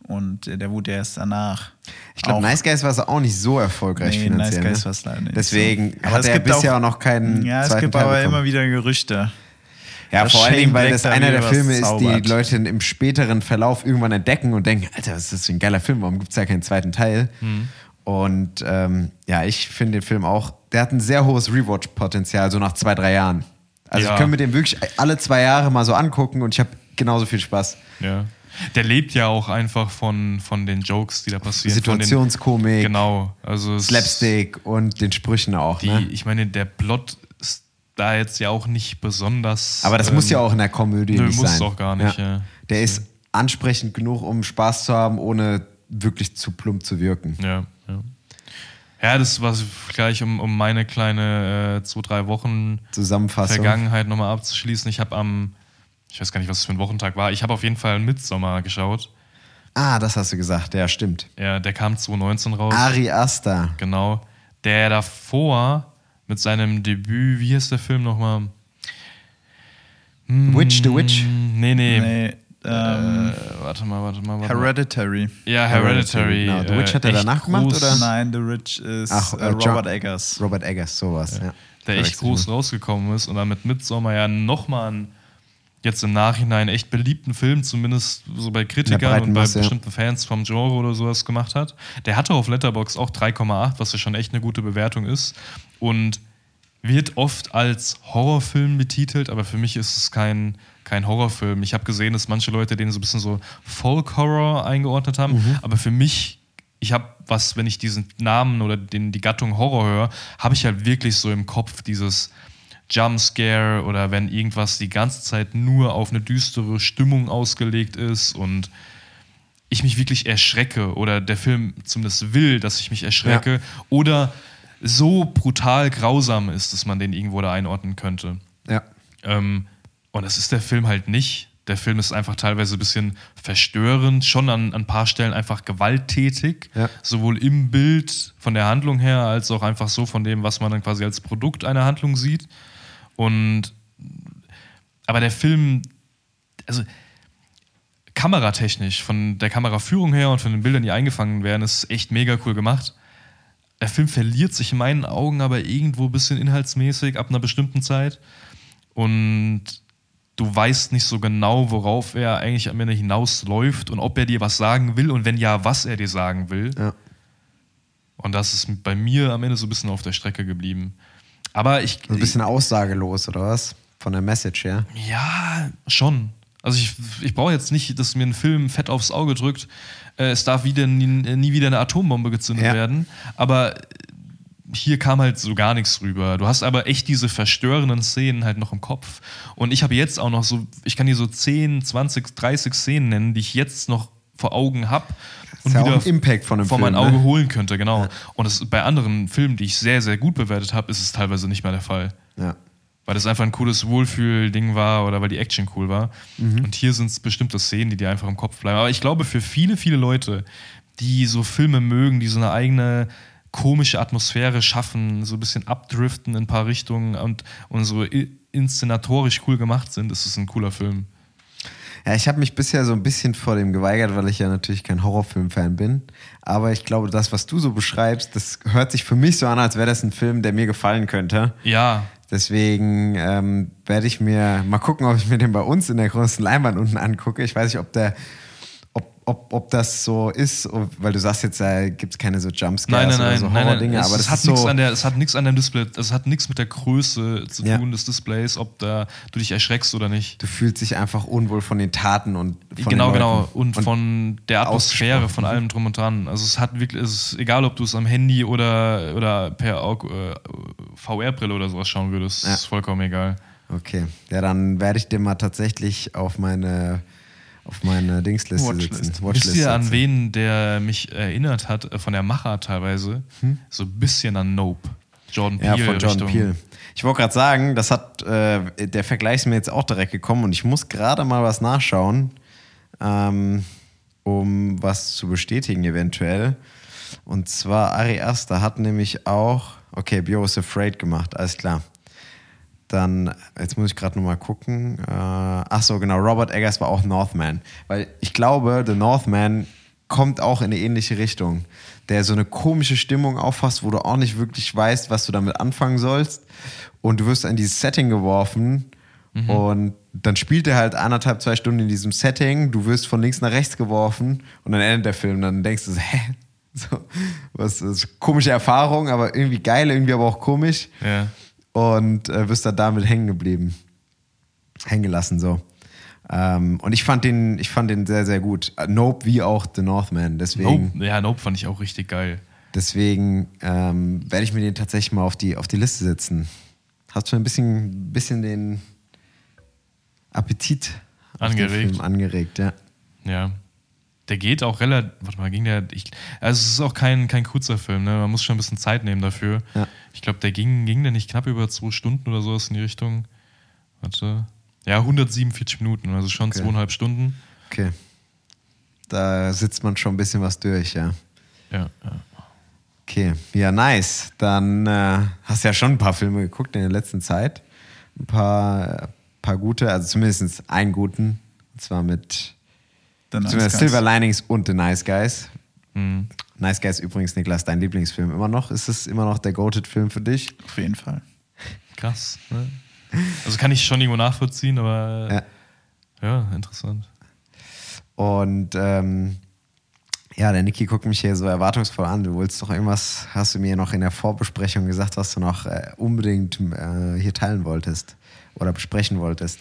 Und der wurde erst danach. Ich glaube, Nice Guys war auch nicht so erfolgreich Nee, finanziell. Nice Guys ne? war's leider nicht Deswegen. Aber hat es er gibt bisher auch- auch noch keinen Ja, es gibt Teil aber bekommen. immer wieder Gerüchte. Ja, dass vor allen Dingen, weil das da einer der Filme ist, zaubert. die Leute im späteren Verlauf irgendwann entdecken und denken, Alter, was ist das für ein geiler Film? Warum gibt es ja keinen zweiten Teil? Mhm. Und ähm, ja, ich finde den Film auch, der hat ein sehr hohes Rewatch-Potenzial, so nach zwei, drei Jahren. Also Ja. ich kann mir den wirklich alle zwei Jahre mal so angucken und ich habe genauso viel Spaß. ja. Der lebt ja auch einfach von, von den Jokes, die da passieren. Situationskomik, Den, genau. Also Slapstick und den Sprüchen auch. Die, ne? Ich meine, der Plot ist da jetzt ja auch nicht besonders. Aber das ähm, muss ja auch in der Komödie nö, nicht muss sein. es auch gar nicht, ja. Der ist ansprechend genug, um Spaß zu haben, ohne wirklich zu plump zu wirken. Ja, ja. Das war gleich, um, um meine kleine äh, zwei, drei Wochen Zusammenfassung. Vergangenheit nochmal abzuschließen. Ich habe am, ich weiß gar nicht, was es für ein Wochentag war, ich habe auf jeden Fall Midsommer geschaut. Ah, das hast du gesagt. Ja, stimmt. Ja, der kam 2019 raus. Ari Aster. Genau. Der davor mit seinem Debüt, wie hieß der Film nochmal? Witch the Witch. Nee, nee. Nee, ähm, Äh, warte mal, warte mal. Warte mal. Hereditary. Ja, Hereditary. Genau. The Witch hat er danach gemacht, groß, oder? Nein, The Rich ist Ach, äh, äh, John- Robert Eggers. Robert Eggers, sowas. Ja. Der echt groß rausgekommen ist und dann mit Midsommar ja nochmal einen, jetzt im Nachhinein echt beliebten Film, zumindest so bei Kritikern und bei Masse, ja. bestimmten Fans vom Genre oder sowas gemacht hat. Der hatte auf Letterbox auch 3,8, was ja schon echt eine gute Bewertung ist. Und wird oft als Horrorfilm betitelt, aber für mich ist es kein, kein Horrorfilm. Ich habe gesehen, dass manche Leute den so ein bisschen so Folk-Horror eingeordnet haben, Mhm. aber für mich, ich habe was, wenn ich diesen Namen oder den, die Gattung Horror höre, habe ich halt wirklich so im Kopf dieses Jumpscare oder wenn irgendwas die ganze Zeit nur auf eine düstere Stimmung ausgelegt ist und ich mich wirklich erschrecke oder der Film zumindest will, dass ich mich erschrecke oder so brutal grausam ist, dass man den irgendwo da einordnen könnte. Ja. Ähm, und das ist der Film halt nicht. Der Film ist einfach teilweise ein bisschen verstörend, schon an, an ein paar Stellen einfach gewalttätig, Ja. sowohl im Bild von der Handlung her, als auch einfach so von dem, was man dann quasi als Produkt einer Handlung sieht. Und aber der Film, also kameratechnisch, von der Kameraführung her und von den Bildern, die eingefangen werden, ist echt mega cool gemacht. Der Film verliert sich in meinen Augen aber irgendwo ein bisschen inhaltsmäßig ab einer bestimmten Zeit. Und du weißt nicht so genau, worauf er eigentlich am Ende hinausläuft und ob er dir was sagen will und wenn ja, was er dir sagen will. Ja. Und das ist bei mir am Ende so ein bisschen auf der Strecke geblieben. Aber ich. So ein bisschen aussagelos, oder was? Von der Message her. Ja, schon. Also ich, ich brauche jetzt nicht, dass mir ein Film fett aufs Auge drückt. Äh, es darf wieder, nie, nie wieder eine Atombombe gezündet Ja. werden. Aber hier kam halt so gar nichts rüber. Du hast aber echt diese verstörenden Szenen halt noch im Kopf. Und ich habe jetzt auch noch so, ich kann dir so 10, 20, 30 Szenen nennen, die ich jetzt noch vor Augen habe und ja wieder Impact von vor Film, mein Auge ne? holen könnte, genau. Und das, bei anderen Filmen, die ich sehr, sehr gut bewertet habe, ist es teilweise nicht mehr der Fall. Ja. Weil das einfach ein cooles Wohlfühl-Ding war oder weil die Action cool war. Mhm. Und hier sind es bestimmte Szenen, die dir einfach im Kopf bleiben. Aber ich glaube, für viele, viele Leute, die so Filme mögen, die so eine eigene komische Atmosphäre schaffen, so ein bisschen abdriften in ein paar Richtungen und, und so inszenatorisch cool gemacht sind, ist es ein cooler Film. Ja, ich habe mich bisher so ein bisschen vor dem geweigert, weil ich ja natürlich kein Horrorfilm-Fan bin. Aber ich glaube, das, was du so beschreibst, das hört sich für mich so an, als wäre das ein Film, der mir gefallen könnte. Ja, Deswegen ähm, werde ich mir mal gucken, ob ich mir den bei uns in der großen Leinwand unten angucke. Ich weiß nicht, ob der, ob, ob, das so ist, weil du sagst jetzt, da gibt es keine so Jumpscares nein, nein, oder nein, so nein, nein. Horror-Dinge, Es, aber das hat so, an der, es hat nichts an dem Display, es hat nichts mit der Größe zu Ja. tun des Displays, ob da du dich erschreckst oder nicht. du fühlst dich einfach unwohl von den Taten und von genau, genau. Leuten. Und, von der Atmosphäre, von allem drum und dran. Also es hat wirklich, es ist egal, ob du es am Handy oder, oder per äh, VR-Brille oder sowas schauen würdest, Ja. ist vollkommen egal. Okay, ja, dann werde ich den mal tatsächlich auf meine, auf meine Dingsliste Watchlist. sitzen. Wisst ihr, an wen der mich erinnert hat, äh, von der Macher teilweise? So ein bisschen an Nope. Jordan Peele. Hm? Ja, von Jordan Peele. Ich wollte gerade sagen, das hat, äh, der Vergleich ist mir jetzt auch direkt gekommen und ich muss gerade mal was nachschauen, ähm, um was zu bestätigen eventuell. Und zwar Ari Aster hat nämlich auch, okay, Bio is Afraid gemacht, alles klar. Dann, jetzt muss ich gerade nochmal gucken. Äh, ach so, genau, Robert Eggers war auch Northman. Weil ich glaube, The Northman kommt auch in eine ähnliche Richtung. Der so eine komische Stimmung auffasst, wo du auch nicht wirklich weißt, was du damit anfangen sollst. Und du wirst in dieses Setting geworfen und dann spielt er halt anderthalb, zwei Stunden in diesem Setting. Du wirst von links nach rechts geworfen und dann endet der Film. Dann denkst du so, hä? So, was das ist komische Erfahrung, aber irgendwie geil, irgendwie aber auch komisch Ja. Und äh, bist dann damit hängen geblieben. Hängen gelassen so. Ähm, und ich fand den, ich fand den sehr, sehr gut. Äh, Nope wie auch The Northman. Deswegen, Nope, ja, Nope fand ich auch richtig geil. deswegen ähm, werde ich mir den tatsächlich mal auf die, auf die Liste setzen. Hast schon ein bisschen, bisschen den Appetit Angeregt. Angeregt, ja. Ja. Der geht auch relativ. Warte mal, ging der. Ich, also, es ist auch kein, kein kurzer Film, ne? Man muss schon ein bisschen Zeit nehmen dafür. Ja. Ich glaube, der ging, ging der nicht knapp über zwei Stunden oder sowas in die Richtung. Warte. Ja, 147 Minuten, also schon Okay. zweieinhalb Stunden. Okay. Da sitzt man schon ein bisschen was durch, ja. Ja, ja. Okay, ja, nice. Dann äh, hast du ja schon ein paar Filme geguckt in der letzten Zeit. Ein paar, äh, paar gute, also zumindest einen guten. Und zwar mit The Nice. Silver Linings und The Nice Guys. Mhm. Nice Guys übrigens, Niklas, dein Lieblingsfilm immer noch. Ist es immer noch der Goated-Film für dich? Auf jeden Fall. Krass. Ne? Also kann ich schon irgendwo nachvollziehen, aber Ja. ja, interessant. Und ähm, ja, der Niki guckt mich hier so erwartungsvoll an. Du wolltest doch irgendwas, hast du mir noch in der Vorbesprechung gesagt, was du noch äh, unbedingt äh, hier teilen wolltest oder besprechen wolltest.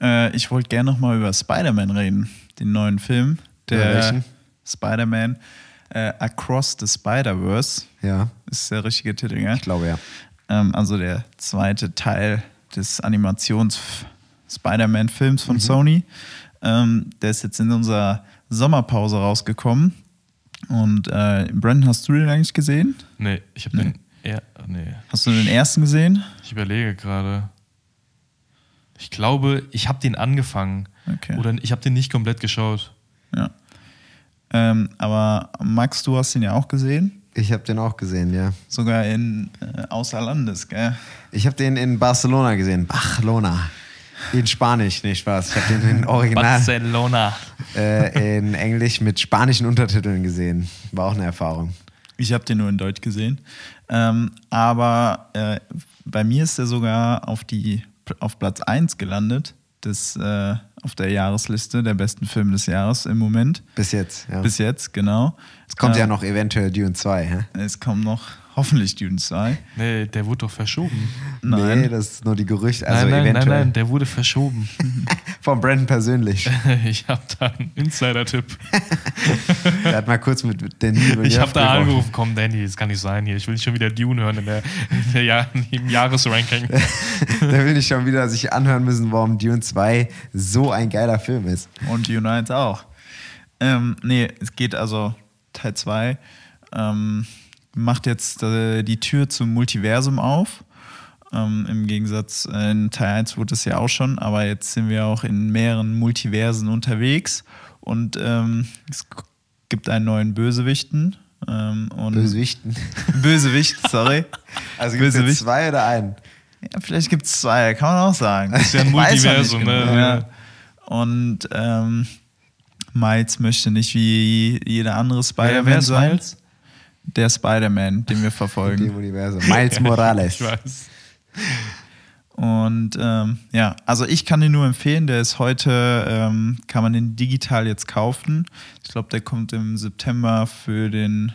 Äh, ich wollte gerne nochmal über Spider-Man reden, den neuen Film. Der welchen? Spider-Man äh, Across the Spider-Verse Ja, ist der richtige Titel, gell? ich glaube ja. Ähm, also der zweite Teil des Animations-Spider-Man-Films Mhm. von Sony. Ähm, der ist jetzt in unserer Sommerpause rausgekommen. Und äh, Brandon, hast du den eigentlich gesehen? Nee, ich habe den. Ja, nee. Hast du den ersten gesehen? Ich überlege gerade. Ich glaube, ich habe den angefangen. Okay. Oder ich habe den nicht komplett geschaut. Ja. Ähm, aber Max, du hast ihn ja auch gesehen. Ich habe den auch gesehen, ja. Sogar in äh, außer Landes, gell? Ich habe den in Barcelona gesehen. Barcelona. In Spanisch, nee, Spaß. Ich habe den in Original Barcelona. äh, in Englisch mit spanischen Untertiteln gesehen. War auch eine Erfahrung. Ich habe den nur in Deutsch gesehen. Ähm, aber äh, bei mir ist er sogar auf, die, auf Platz 1 gelandet des, äh, auf der Jahresliste der besten Filme des Jahres im Moment. Bis jetzt, ja. Bis jetzt, genau. es kommt ja Ähm, noch eventuell Dune 2, hä? Es kommt noch hoffentlich Dune 2. Nee, der wurde doch verschoben. Nein. Nee, das ist nur die Gerüchte. Also nein, nein, nein, eventuell. nein, der wurde verschoben. Von Brandon persönlich. ich habe da einen Insider-Tipp. Der hat mal kurz mit Denis Ich habe da angerufen, komm Danny, das kann nicht sein hier. Ich will nicht schon wieder Dune hören in der, in der Jahr, im Jahresranking. Der will nicht schon wieder sich anhören müssen, warum Dune 2 so ein geiler Film ist. Und Dune 1 auch. Ähm, nee, es geht also Teil 2. Ähm, macht jetzt äh, die Tür zum Multiversum auf. Ähm, Im Gegensatz äh, in Teil 1 wurde es ja auch schon, aber jetzt sind wir auch in mehreren Multiversen unterwegs und ähm, es gibt einen neuen Bösewichten. Ähm, Bösewichten. Bösewicht, sorry. Also gibt es zwei oder einen? Ja, vielleicht gibt es zwei, kann man auch sagen. ist ja ein Multiversum, ne? genau, Ja. Und ähm, Miles möchte nicht wie jeder andere Spider-Man sein. Miles? Der Spider-Man, den wir verfolgen. Universum. Miles Morales. Ich weiß. Und ähm, ja, also ich kann den nur empfehlen. Der ist heute, ähm, kann man den digital jetzt kaufen. Ich glaube, der kommt im September für den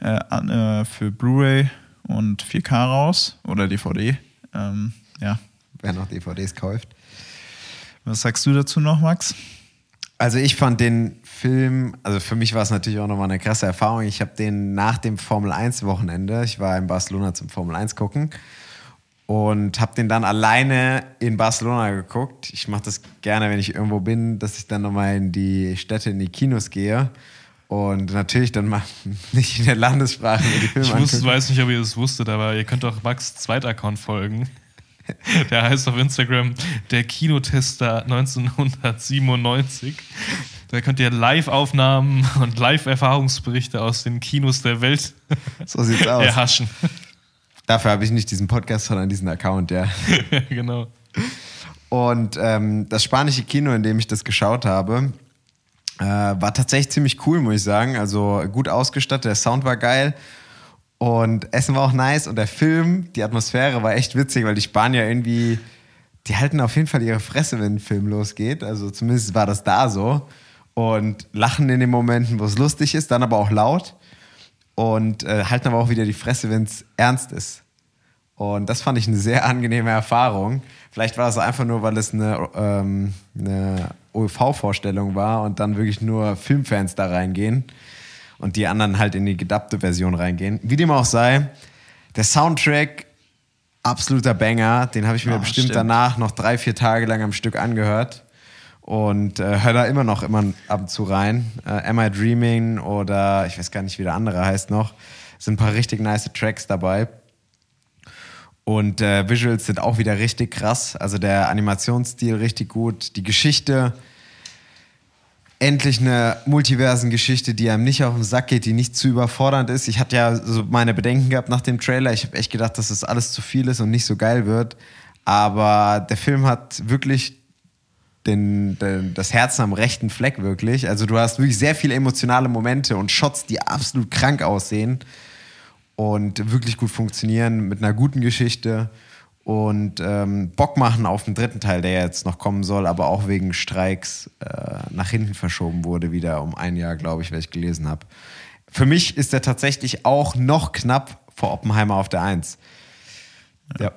äh, äh, für Blu-ray und 4K raus oder DVD. Ähm, ja, Wer noch DVDs kauft. was sagst du dazu noch, Max? Also ich fand den Film, also für mich war es natürlich auch nochmal eine krasse Erfahrung. Ich habe den nach dem Formel 1 Wochenende, ich war in Barcelona zum Formel 1 gucken und habe den dann alleine in Barcelona geguckt. Ich mache das gerne, wenn ich irgendwo bin, dass ich dann nochmal in die Städte, in die Kinos gehe und natürlich dann mal nicht in der Landessprache mir die Filme Ich wusste, weiß nicht, ob ihr das wusstet, aber ihr könnt auch Max Zweitaccount folgen. Der heißt auf Instagram der Kinotester 1997. Da könnt ihr Live-Aufnahmen und Live-Erfahrungsberichte aus den Kinos der Welt So erhaschen. Dafür habe ich nicht diesen Podcast, sondern diesen Account, ja. genau. Und ähm, das spanische Kino, in dem ich das geschaut habe, äh, war tatsächlich ziemlich cool, muss ich sagen. Also gut ausgestattet, der Sound war geil und Essen war auch nice und der Film, die Atmosphäre war echt witzig, weil die Spanier irgendwie, die halten auf jeden Fall ihre Fresse, wenn ein Film losgeht. Also zumindest war das da so. Und lachen in den Momenten, wo es lustig ist, dann aber auch laut und äh, halten aber auch wieder die Fresse, wenn es ernst ist. Und das fand ich eine sehr angenehme Erfahrung. Vielleicht war es einfach nur, weil es eine, ähm, eine OEV-Vorstellung war und dann wirklich nur Filmfans da reingehen und die anderen halt in die gedappte Version reingehen. Wie dem auch sei, der Soundtrack, absoluter Banger. Den habe ich mir Ah, bestimmt stimmt. danach noch drei, vier Tage lang am Stück angehört. Und äh, höre da immer noch immer ab und zu rein. Äh, Am I Dreaming oder ich weiß gar nicht, wie der andere heißt noch. Sind ein paar richtig nice Tracks dabei. Und äh, Visuals sind auch wieder richtig krass. Also der Animationsstil richtig gut. Die Geschichte, endlich eine Multiversen-Geschichte, die einem nicht auf den Sack geht, die nicht zu überfordernd ist. Ich hatte ja so meine Bedenken gehabt nach dem Trailer. Ich habe echt gedacht, dass das alles zu viel ist und nicht so geil wird. Aber der Film hat wirklich den, den, das Herz am rechten Fleck wirklich. Also du hast wirklich sehr viele emotionale Momente und Shots, die absolut krank aussehen und wirklich gut funktionieren mit einer guten Geschichte und ähm, Bock machen auf den dritten Teil, der jetzt noch kommen soll, aber auch wegen Streiks äh, nach hinten verschoben wurde, wieder um ein Jahr, glaube ich, weil ich gelesen habe. Für mich ist er tatsächlich auch noch knapp vor Oppenheimer auf der Eins. Ja.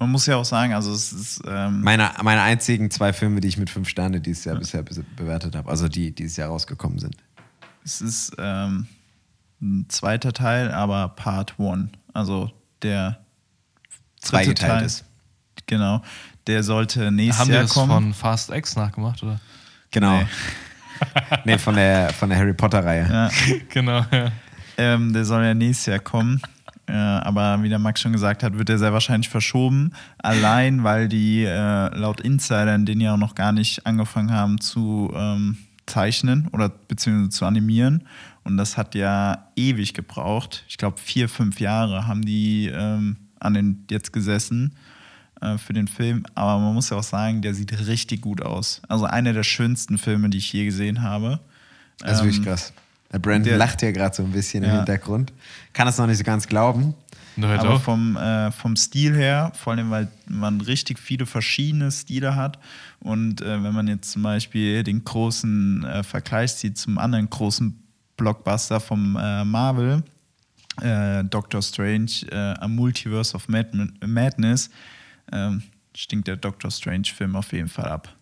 Man muss ja auch sagen, also es ist ähm, Meine, meine einzigen zwei Filme, die ich mit fünf Sterne dieses Jahr bisher be- bewertet habe, also die dieses Jahr rausgekommen sind. Es ist ähm, ein zweiter Teil, aber Part One. Also der dritte Zweigeteilt Teil. ist. Genau. Der sollte nächstes Haben wir Jahr das kommen. von Fast X nachgemacht, oder? Genau. Nee. Nee, von der, von der Harry Potter-Reihe. Ja. genau, ja. Ähm, der soll ja nächstes Jahr kommen. Äh, aber wie der Max schon gesagt hat, wird er sehr wahrscheinlich verschoben. Allein, weil die äh, laut Insidern den ja auch noch gar nicht angefangen haben zu ähm, zeichnen oder beziehungsweise zu animieren. Und das hat ja ewig gebraucht. Ich glaube, vier, fünf Jahre haben die ähm, an den jetzt gesessen äh, für den Film. Aber man muss ja auch sagen, der sieht richtig gut aus. Also einer der schönsten Filme, die ich je gesehen habe. Ist Ähm, wirklich krass. Der Brandon der- lacht hier gerade so ein bisschen im Ja. Hintergrund. Kann es noch nicht so ganz glauben. Halt Aber auch. vom, äh, vom Stil her, vor allem, weil man richtig viele verschiedene Stile hat. Und äh, wenn man jetzt zum Beispiel den großen äh, Vergleich sieht zum anderen großen Blockbuster vom äh, Marvel, äh, Doctor Strange, äh, A Multiverse of Mad Madness, ähm, stinkt der Doctor Strange-Film auf jeden Fall ab.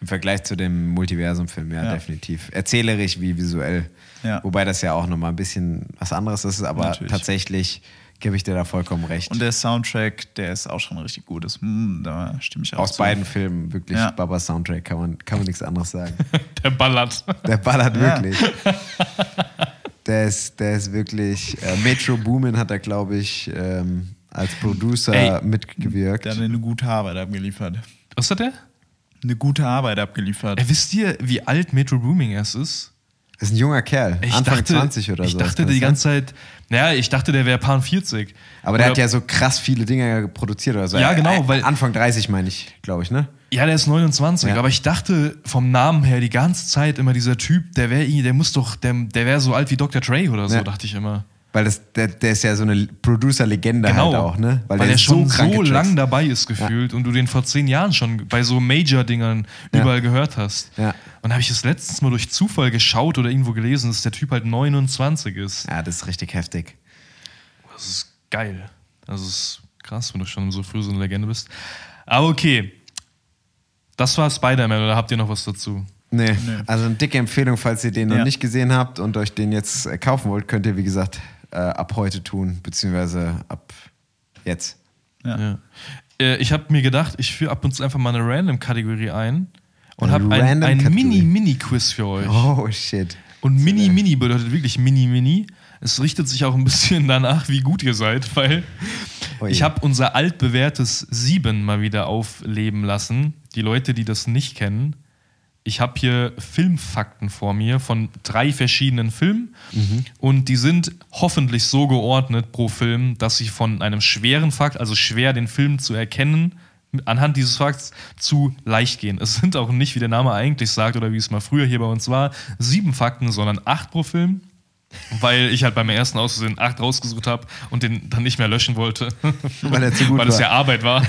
Im Vergleich zu dem Multiversum-Film, ja, Ja. definitiv. Erzählerisch wie visuell. Ja. Wobei das ja auch nochmal ein bisschen was anderes ist, aber Natürlich. tatsächlich gebe ich dir da vollkommen recht. Und der Soundtrack, der ist auch schon richtig gut. Das, mm, da stimme ich auch Aus zu. beiden Filmen wirklich Ja. Baba Soundtrack, kann man, kann man nichts anderes sagen. Der ballert. Der ballert Ja. wirklich. Der ist, der ist wirklich. Äh, Metro Boomin hat er, glaube ich, ähm, als Producer Ey, mitgewirkt. Der hat eine gute Arbeit abgeliefert. Was hat der? Eine gute Arbeit abgeliefert. Ey, wisst ihr, wie alt Metro Booming erst ist? ist ein junger Kerl, Ich Anfang dachte, 20 oder ich so. dachte kann die das ganze Zeit, naja, ich dachte, der wäre Pan 40. Aber der Oder- hat ja so krass viele Dinge produziert oder so. Ja, genau, Äh, weil- Anfang 30 meine ich, glaube ich, ne? Ja, der ist 29, Ja. aber ich dachte vom Namen her die ganze Zeit immer dieser Typ, der wäre der muss doch, der, der wäre so alt wie Dr. Dre oder so, Ja. dachte ich immer. Weil das, der, der ist ja so eine Producer-Legende Genau, halt auch, ne? weil, der er ist schon so, Tracks. lang dabei ist gefühlt und du den vor zehn Jahren schon bei so Major-Dingern Ja. überall gehört hast. Ja. Und da habe ich es letztens mal durch Zufall geschaut oder irgendwo gelesen, dass der Typ halt 29 ist. Ja, das ist richtig heftig. Das ist geil. Das ist krass, wenn du schon so früh so eine Legende bist. Aber okay. Das war Spider-Man oder habt ihr noch was dazu? Nee, also eine dicke Empfehlung, falls ihr den noch Ja. nicht gesehen habt und euch den jetzt äh, kaufen wollt, könnt ihr, wie gesagt, äh, ab heute tun, beziehungsweise ab jetzt. Ja. Ja. Äh, ich habe mir gedacht, ich führe ab und zu einfach mal eine Random-Kategorie ein und habe ein, ein. Mini-Mini-Quiz für euch. Oh, shit. Und Mini-Mini bedeutet wirklich Mini-Mini. Es richtet sich auch ein bisschen danach, wie gut ihr seid, weil Oje. ich habe unser altbewährtes Sieben mal wieder aufleben lassen. Die Leute, die das nicht kennen, ich habe hier Filmfakten vor mir von drei verschiedenen Filmen und die sind hoffentlich so geordnet pro Film, dass sie von einem schweren Fakt, also schwer den Film zu erkennen, anhand dieses Fakts zu leicht gehen. Es sind auch nicht, wie der Name eigentlich sagt oder wie es mal früher hier bei uns war, sieben Fakten, sondern acht pro Film. Weil ich halt beim ersten Aussehen acht rausgesucht habe und den dann nicht mehr löschen wollte. Weil er zu gut Weil es war. ja Arbeit war.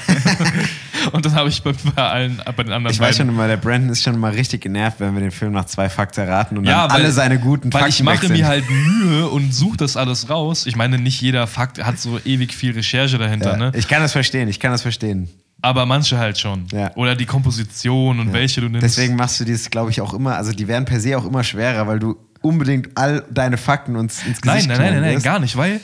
und dann habe ich bei, bei allen, bei den anderen Ich weiß beiden- schon immer, der Brandon ist schon mal richtig genervt, wenn wir den Film nach zwei Fakten erraten und ja, dann alle seine guten weil Fakten ich mache mir halt Mühe und suche das alles raus. Ich meine, nicht jeder Fakt hat so ewig viel Recherche dahinter, ja, ne? Ich kann das verstehen, ich kann das verstehen. aber manche halt schon. Ja. Oder die Komposition und welche du nimmst. Deswegen machst du dieses, glaube ich, auch immer, also die werden per se auch immer schwerer, weil du unbedingt all deine Fakten uns ins nein, Gesicht nein, nein, nein, nein, wirst. gar nicht, weil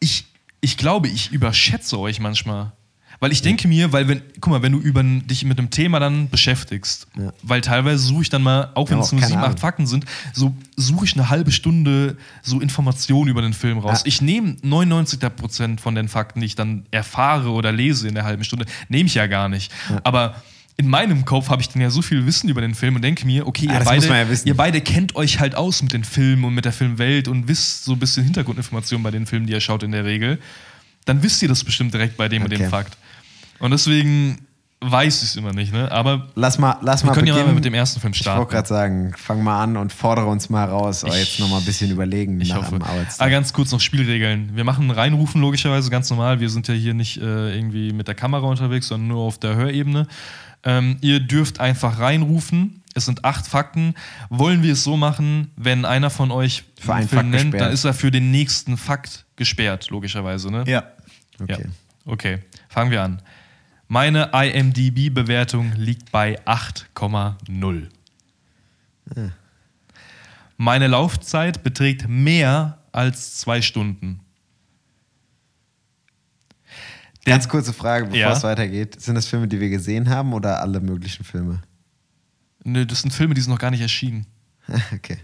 ich, ich glaube, ich überschätze euch manchmal. Weil ich denke mir, weil wenn, guck mal, wenn du über, dich mit einem Thema dann beschäftigst, Ja. weil teilweise suche ich dann mal, auch wenn Ja, es nur sieben, acht Fakten sind, so suche ich eine halbe Stunde so Informationen über den Film raus. Ja. Ich nehme 99% von den Fakten, die ich dann erfahre oder lese in der halben Stunde, nehme ich ja gar nicht. Aber in meinem Kopf habe ich dann ja so viel Wissen über den Film und denke mir, okay, Ja, ihr, beide, ja ihr beide kennt euch halt aus mit den Filmen und mit der Filmwelt und wisst so ein bisschen Hintergrundinformationen bei den Filmen, die ihr schaut in der Regel, dann wisst ihr das bestimmt direkt bei dem und dem Okay. Fakt. Und deswegen weiß ich es immer nicht, ne? Aber Lass mal, lass wir mal können ja beginnen. mal mit dem ersten Film ich wollte starten. gerade sagen, fang mal an und fordere uns mal raus. Aber jetzt noch mal ein bisschen überlegen Ich nach hoffe. dem Ah, Arbeitstag. ganz kurz noch Spielregeln. Wir machen Reinrufen logischerweise ganz normal. Wir sind ja hier nicht äh, irgendwie mit der Kamera unterwegs, sondern nur auf der Hörebene. Ähm, ihr dürft einfach reinrufen. Es sind acht Fakten. Wollen wir es so machen, wenn einer von euch Für einen Film Fakt nennt, gesperrt. dann ist er für den nächsten Fakt gesperrt, logischerweise. Ne? Ja. Okay. Ja. Okay, fangen wir an. Meine IMDb-Bewertung liegt bei 8,0. Meine Laufzeit beträgt mehr als zwei Stunden. Der- Ganz kurze Frage, bevor Ja. es weitergeht. Sind das Filme, die wir gesehen haben oder alle möglichen Filme? Nö, das sind Filme, die sind noch gar nicht erschienen. okay.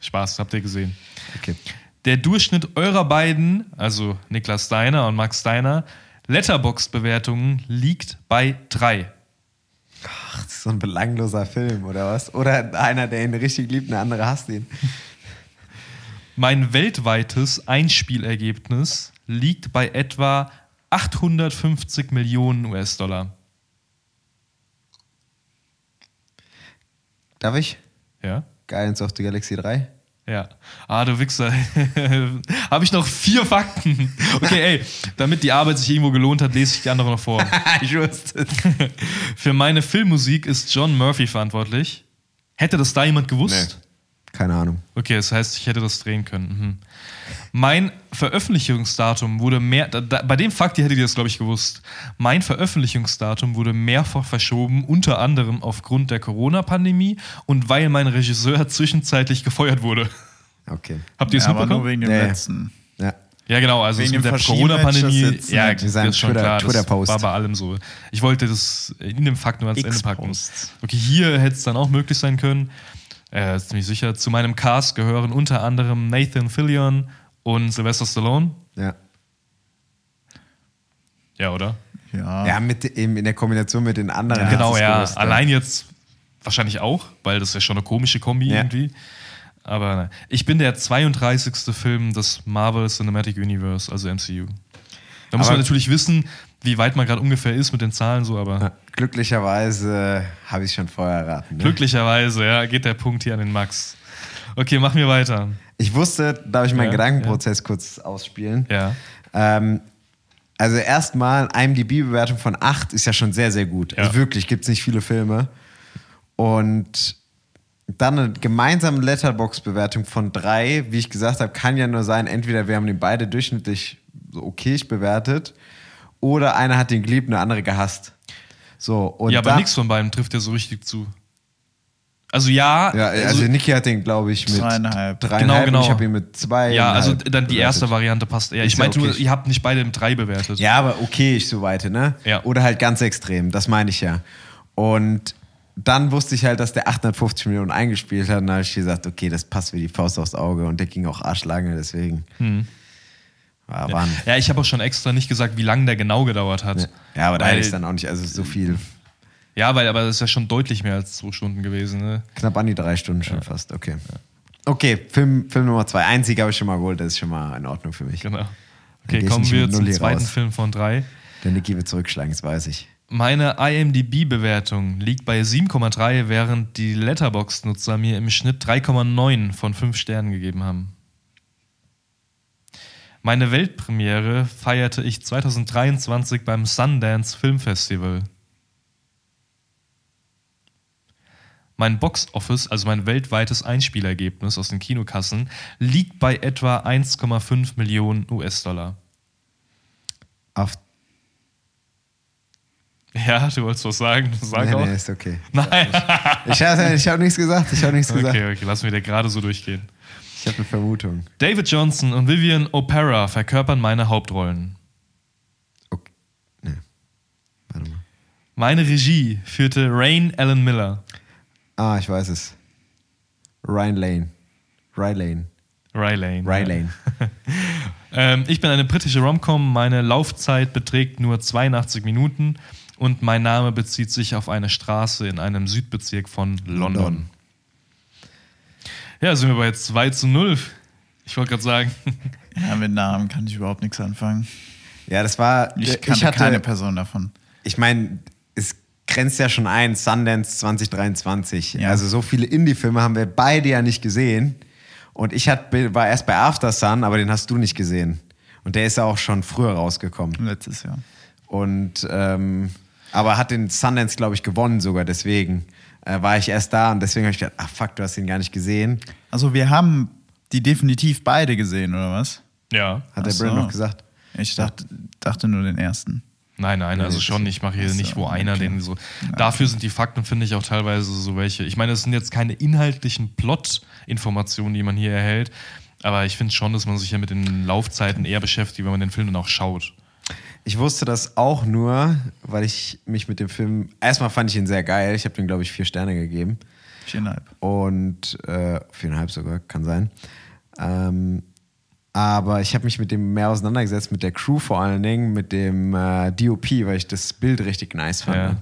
Spaß, habt ihr gesehen. okay. Der Durchschnitt eurer beiden, also Niklas Steiner und Max Steiner, Letterboxd-Bewertungen liegt bei drei. Ach, das ist so ein belangloser Film, oder was? Oder einer, der ihn richtig liebt, eine andere hasst ihn. Mein weltweites Einspielergebnis liegt bei etwa 850 Millionen US-Dollar. Darf ich? Ja? Guardians of the Galaxy 3? Ja. Ah, du Wichser. Habe ich noch vier Fakten. Okay, ey, damit die Arbeit sich irgendwo gelohnt hat, lese ich die andere noch vor. ich wusste es. Für meine Filmmusik ist John Murphy verantwortlich. Hätte das da jemand gewusst? Keine Ahnung. Okay, das heißt, ich hätte das drehen können. Mhm. Mein Veröffentlichungsdatum wurde mehr. Da, da, bei dem Fakt hättet ihr das, glaube ich, gewusst. Mein Veröffentlichungsdatum wurde mehrfach verschoben, unter anderem aufgrund der Corona-Pandemie und weil mein Regisseur zwischenzeitlich gefeuert wurde. Okay. Habt ihr es Ja, aber nur mitbekommen? wegen dem Ja, ja. letzten. Ja. Ja, genau, also Wegen es mit der Corona-Pandemie, ja, das ist schon Twitter- klar, das Twitter-Post. war bei allem so. Ich wollte das in dem Fakt nur ans Ende packen. Okay, hier hätte es dann auch möglich sein können. Äh, ist ziemlich sicher. Zu meinem Cast gehören unter anderem Nathan Fillion und Sylvester Stallone. Ja. Ja, oder? Ja. Ja, mit, eben in der Kombination mit den anderen. genau, hast du's ja. gewusst, Allein jetzt wahrscheinlich auch, weil das ist ja schon eine komische Kombi Ja. irgendwie. Aber nein. ich bin der 32. Film des Marvel Cinematic Universe, also MCU. Da muss Aber- man natürlich wissen, wie weit man gerade ungefähr ist mit den Zahlen so, aber Ja. Glücklicherweise habe ich schon vorher erraten. Ne? glücklicherweise, ja, geht der Punkt hier an den Max. Okay, machen wir weiter. Ich wusste, darf ich meinen Ja, Gedankenprozess kurz ausspielen? Ja. Ähm, also erstmal, IMDb-Bewertung von 8 ist ja schon sehr, sehr gut. Ja. Also wirklich, gibt es nicht viele Filme. Und dann eine gemeinsame Letterbox-Bewertung von 3, wie ich gesagt habe, kann ja nur sein, entweder wir haben den beide durchschnittlich so okayisch bewertet oder einer hat den geliebt und der andere gehasst. So, und ja, aber nichts von beiden trifft ja so richtig zu. Also ja, Ja, also, Niki hat den, glaube ich, mit Zweieinhalb. dreieinhalb Genau, genau. ich habe ihn mit zwei. ja, also dann die erste Variante passt. Ja, ich Ist ja meinte nur, okay. ihr habt nicht beide mit drei bewertet. Ja, aber okay, ich so weiter, ne? Ja. Oder halt ganz extrem, das meine ich ja. Und dann wusste ich halt, dass der 850 Millionen eingespielt hat und dann habe ich gesagt, okay, das passt wie die Faust aufs Auge und der ging auch arschlange, deswegen. War, Hm. Ja, ich habe auch schon extra nicht gesagt, wie lange der genau gedauert hat. ja, aber da hätte ich dann auch nicht, also so viel, Ja, weil aber das ist ja schon deutlich mehr als zwei Stunden gewesen. Ne? knapp an die drei Stunden schon fast, okay. Okay, Film, Film Nummer zwei. Einzig habe ich schon mal geholt, das ist schon mal in Ordnung für mich. Genau. Okay, kommen wir zum zweiten raus. Film von drei. Der Niki wird zurückschlagen, das weiß ich. Meine IMDb-Bewertung liegt bei 7,3, während die Letterboxd-Nutzer mir im Schnitt 3,9 von 5 Sternen gegeben haben. Meine Weltpremiere feierte ich 2023 beim Sundance Film Festival. Mein Box-Office, also mein weltweites Einspielergebnis aus den Kinokassen, liegt bei etwa 1,5 Millionen US-Dollar. Auf Ja, du wolltest was sagen? Sag nee, auch. nee, ist okay. Nein. Ich habe ich hab nichts gesagt, ich habe nichts gesagt. Okay, okay, lassen wir dir gerade so durchgehen. Ich habe eine Vermutung. David Johnson und Vivian O'Para verkörpern meine Hauptrollen. Okay. Nee. Warte mal. Meine Regie führte Rain Allen Miller. Ah, ich weiß es. Ryan Lane. Ryan Lane. Ry Lane. Ryan Lane. Ähm, ich bin eine britische Romcom. Meine Laufzeit beträgt nur 82 Minuten und mein Name bezieht sich auf eine Straße in einem Südbezirk von London. London. Ja, sind wir bei 2 zu 0. Ich wollte gerade sagen. Ja, mit Namen kann ich überhaupt nichts anfangen. Ja, das war. Ich kannte hatte, keine Person davon. Ich meine, es grenzt ja schon ein, Sundance 2023. Ja. Also so viele Indie-Filme haben wir beide ja nicht gesehen. Und ich hat, war erst bei After Sun, aber den hast du nicht gesehen. Und der ist ja auch schon früher rausgekommen. Letztes Jahr. Und ähm, aber hat den Sundance, glaube ich, gewonnen sogar. Deswegen äh, war ich erst da und deswegen habe ich gedacht, ach fuck, du hast ihn gar nicht gesehen. Also wir haben die definitiv beide gesehen, oder was? Ja. Hat der so. Brand noch gesagt. Ich dachte, dachte nur den ersten. Nein, nein, also schon. Ich mache hier nicht, wo einer okay. den so. Dafür sind die Fakten, finde ich, auch teilweise so welche. Ich meine, es sind jetzt keine inhaltlichen Plot-Informationen, die man hier erhält. Aber ich finde schon, dass man sich ja mit den Laufzeiten eher beschäftigt, wenn man den Film dann auch schaut. Ich wusste das auch nur, weil ich mich mit dem Film. Erstmal fand ich ihn sehr geil. Ich habe dem, glaube ich, vier Sterne gegeben. Viereinhalb. Und äh, viereinhalb sogar, kann sein. Ähm, aber ich habe mich mit dem mehr auseinandergesetzt, mit der Crew vor allen Dingen, mit dem äh, DOP, weil ich das Bild richtig nice fand. Ja. ne?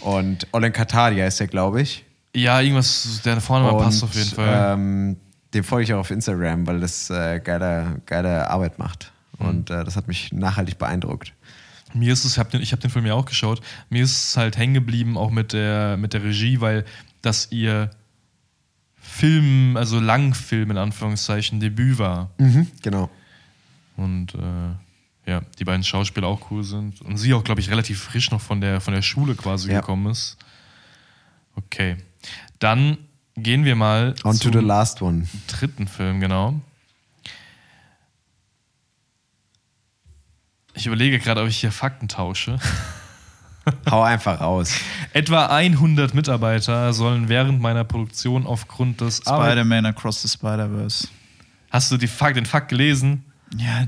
Und Olen Katadia ist der, glaube ich. Ja, irgendwas, der vorne mal passt auf jeden Fall. Ähm, dem folge ich auch auf Instagram, weil das äh, geile, geile Arbeit macht. Mhm. Und äh, das hat mich nachhaltig beeindruckt. Mir ist es, ich habe den, ich hab den Film ja auch geschaut, mir ist es halt hängen geblieben, auch mit der, mit der Regie, weil dass ihr Film, also Langfilm in Anführungszeichen, Debüt war. Mhm, genau. Und äh, ja, die beiden Schauspieler auch cool sind. Und sie auch, glaube ich, relativ frisch noch von der, von der Schule quasi Ja. gekommen ist. Okay. Dann gehen wir mal On to zum the last one. dritten Film, genau. Ich überlege gerade, ob ich hier Fakten tausche. Hau einfach raus. Etwa 100 Mitarbeiter sollen während meiner Produktion aufgrund des Spider-Man Across the Spider-Verse. Hast du die Fakt, den Fakt gelesen? Ja,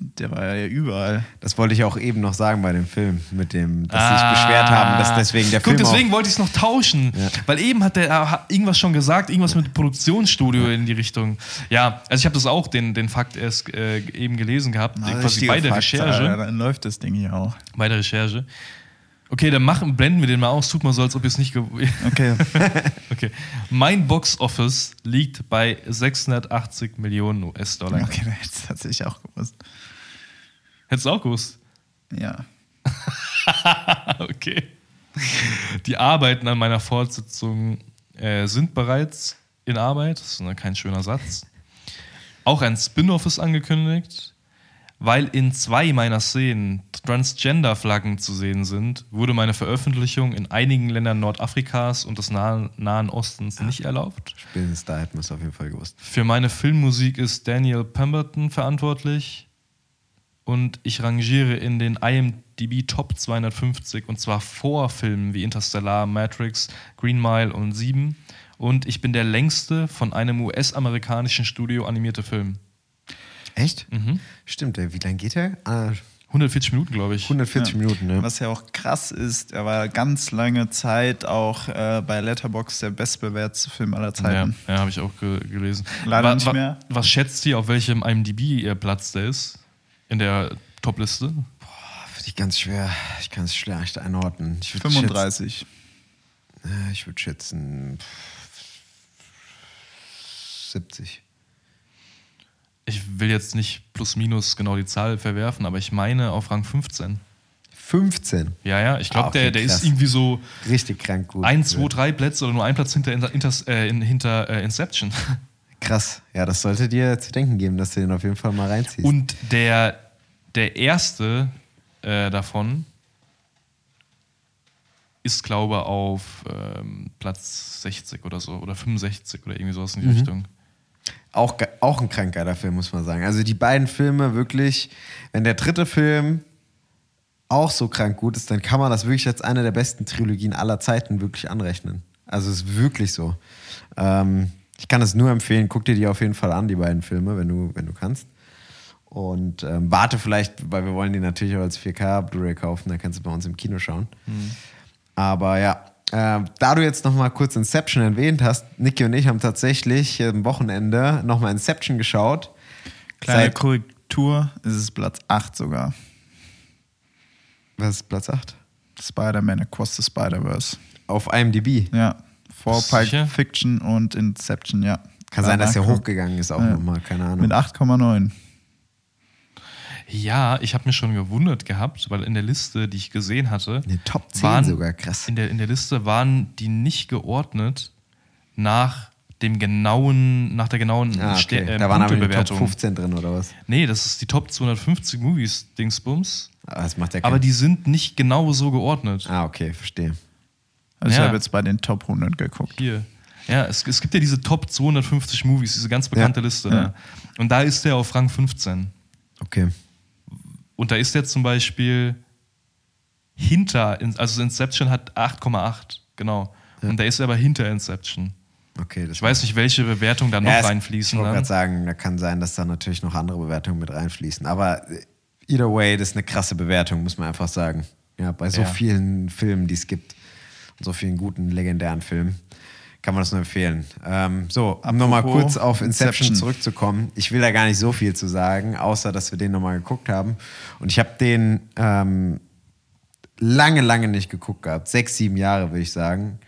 der war ja überall. Das wollte ich auch eben noch sagen bei dem Film, mit dem, dass sie sich beschwert haben, dass deswegen der Ah. Guck, Film deswegen auch, wollte ich es noch tauschen. Ja. Weil eben hat der äh, hat irgendwas schon gesagt, irgendwas mit Produktionsstudio in die Richtung. Ja, also ich habe das auch, den, den Fakt erst äh, eben gelesen gehabt, Ah, quasi richtige bei der Fakt, Recherche. Alter, Dann läuft das Ding hier auch. Bei der Recherche. Okay, dann machen, blenden wir den mal aus. Tut mal so, als ob ihr es nicht. Okay. okay. Mein Box Office liegt bei 680 Millionen US-Dollar. okay, das hat sich auch gewusst. Hättest du auch gewusst? Ja. okay. Die Arbeiten an meiner Fortsetzung äh, sind bereits in Arbeit. Das ist kein schöner Satz. Auch ein Spin-off ist angekündigt. Weil in zwei meiner Szenen Transgender-Flaggen zu sehen sind, wurde meine Veröffentlichung in einigen Ländern Nordafrikas und des Nahen, Nahen Ostens nicht erlaubt. spätestens da hätten wir es auf jeden Fall gewusst. Für meine Filmmusik ist Daniel Pemberton verantwortlich und ich rangiere in den IMDb Top 250 und zwar vor Filmen wie Interstellar, Matrix, Green Mile und Sieben und ich bin der längste von einem US-amerikanischen Studio animierte Film. Echt? Mhm. Stimmt, ey. wie lange geht der? Ah, 140 Minuten, glaube ich. 140 Minuten, ne? Was ja auch krass ist, er war ganz lange Zeit auch äh, bei Letterbox der bestbewertete Film aller Ja, Zeiten. ja habe ich auch ge gelesen. Leider Wa- nicht mehr. Was schätzt ihr, auf welchem IMDb-Platz der ist? In der Top-Liste? Finde ich ganz schwer. Ich kann es schlecht einordnen. Ich würd 35. Schätzen, äh, ich würde schätzen pff, 70. Ich will jetzt nicht plus minus genau die Zahl verwerfen, aber ich meine auf Rang 15. 15. Ja, ja, ich glaube, Ah, okay, der, der krass. ist irgendwie so Richtig krank gut. ein, zwei, drei Plätze oder nur ein Platz hinter, Inter, äh, in, hinter äh, Inception. Krass. Ja, das sollte dir zu denken geben, dass du den auf jeden Fall mal reinziehst. Und der, der erste äh, davon ist, glaube ich, auf ähm, Platz 60 oder so oder 65 oder irgendwie sowas in die Mhm. Richtung. Auch, auch ein krank geiler Film, muss man sagen. Also die beiden Filme wirklich, wenn der dritte Film auch so krank gut ist, dann kann man das wirklich als eine der besten Trilogien aller Zeiten wirklich anrechnen. Also es ist wirklich so. Ähm, ich kann es nur empfehlen, guck dir die auf jeden Fall an, die beiden Filme, wenn du, wenn du kannst. Und ähm, warte vielleicht, weil wir wollen die natürlich auch als 4K Blu-ray kaufen, dann kannst du bei uns im Kino schauen. Aber ja, äh, da du jetzt noch mal kurz Inception erwähnt hast, Niki und ich haben tatsächlich am Wochenende noch mal Inception geschaut. Kleine Seit, Korrektur, es ist Platz 8 sogar. was ist Platz 8? Spider-Man Across the Spider-Verse. Auf IMDb. Ja. Vor Pulp? Fiction und Inception, ja. Kann sein, dass er hochgegangen ist, auch Ja. noch mal, keine Ahnung. Mit 8,9. Ja, ich habe mich schon gewundert gehabt, weil in der Liste, die ich gesehen hatte, In den Top 10 waren, sogar, krass. In der, in der Liste waren die nicht geordnet nach dem genauen, nach der genauen Ah, okay. äh, da waren aber die Top Punktebewertung. 15 drin, oder was? Nee, das ist die Top 250 Movies Dingsbums. Ah, Das macht ja Aber die sind nicht genau so geordnet. Ah, okay, verstehe. Also ich Ja. habe jetzt bei den Top 100 geguckt. Hier. Ja, es, es gibt ja diese Top 250 Movies, diese ganz bekannte Ja. Liste. Ja. Da. Und da ist der auf Rang 15. Okay. Und da ist der zum Beispiel hinter, also Inception hat 8,8, genau. Und da ist er aber hinter Inception. Okay, Ich weiß nicht, welche Bewertungen da noch Ja, reinfließen. Ich wollte dann. gerade sagen, da kann sein, dass da natürlich noch andere Bewertungen mit reinfließen. Aber äh, either way, das ist eine krasse Bewertung, muss man einfach sagen. Ja, bei so Ja. vielen Filmen, die es gibt so vielen guten, legendären Filmen, kann man das nur empfehlen. Ähm, so, um nochmal kurz auf Inception, Inception. zurückzukommen. Ich will da gar nicht so viel zu sagen, außer dass wir den nochmal geguckt haben. Und ich habe den ähm, lange, lange nicht geguckt gehabt. Sechs, sieben Jahre, würde ich sagen.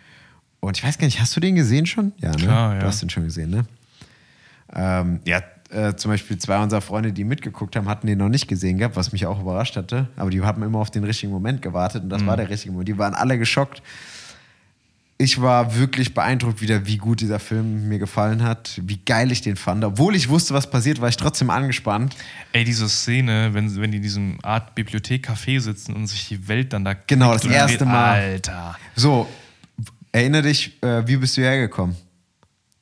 Und ich weiß gar nicht, hast du den gesehen schon? Ja, ne? Klar, ja. Du hast den schon gesehen, ne? Ähm, ja, äh, zum Beispiel zwei unserer Freunde, die mitgeguckt haben, hatten den noch nicht gesehen gehabt, was mich auch überrascht hatte. Aber die haben immer auf den richtigen Moment gewartet und das Mhm. war der richtige Moment. Die waren alle geschockt, ich war wirklich beeindruckt wieder, wie gut dieser Film mir gefallen hat, wie geil ich den fand. Obwohl ich wusste, was passiert, war ich trotzdem angespannt. Ey, diese Szene, wenn, wenn die in diesem Art Bibliothek-Café sitzen und sich die Welt dann da Genau, das erste. Mal. Alter. So, erinnere dich, äh, wie bist du hergekommen?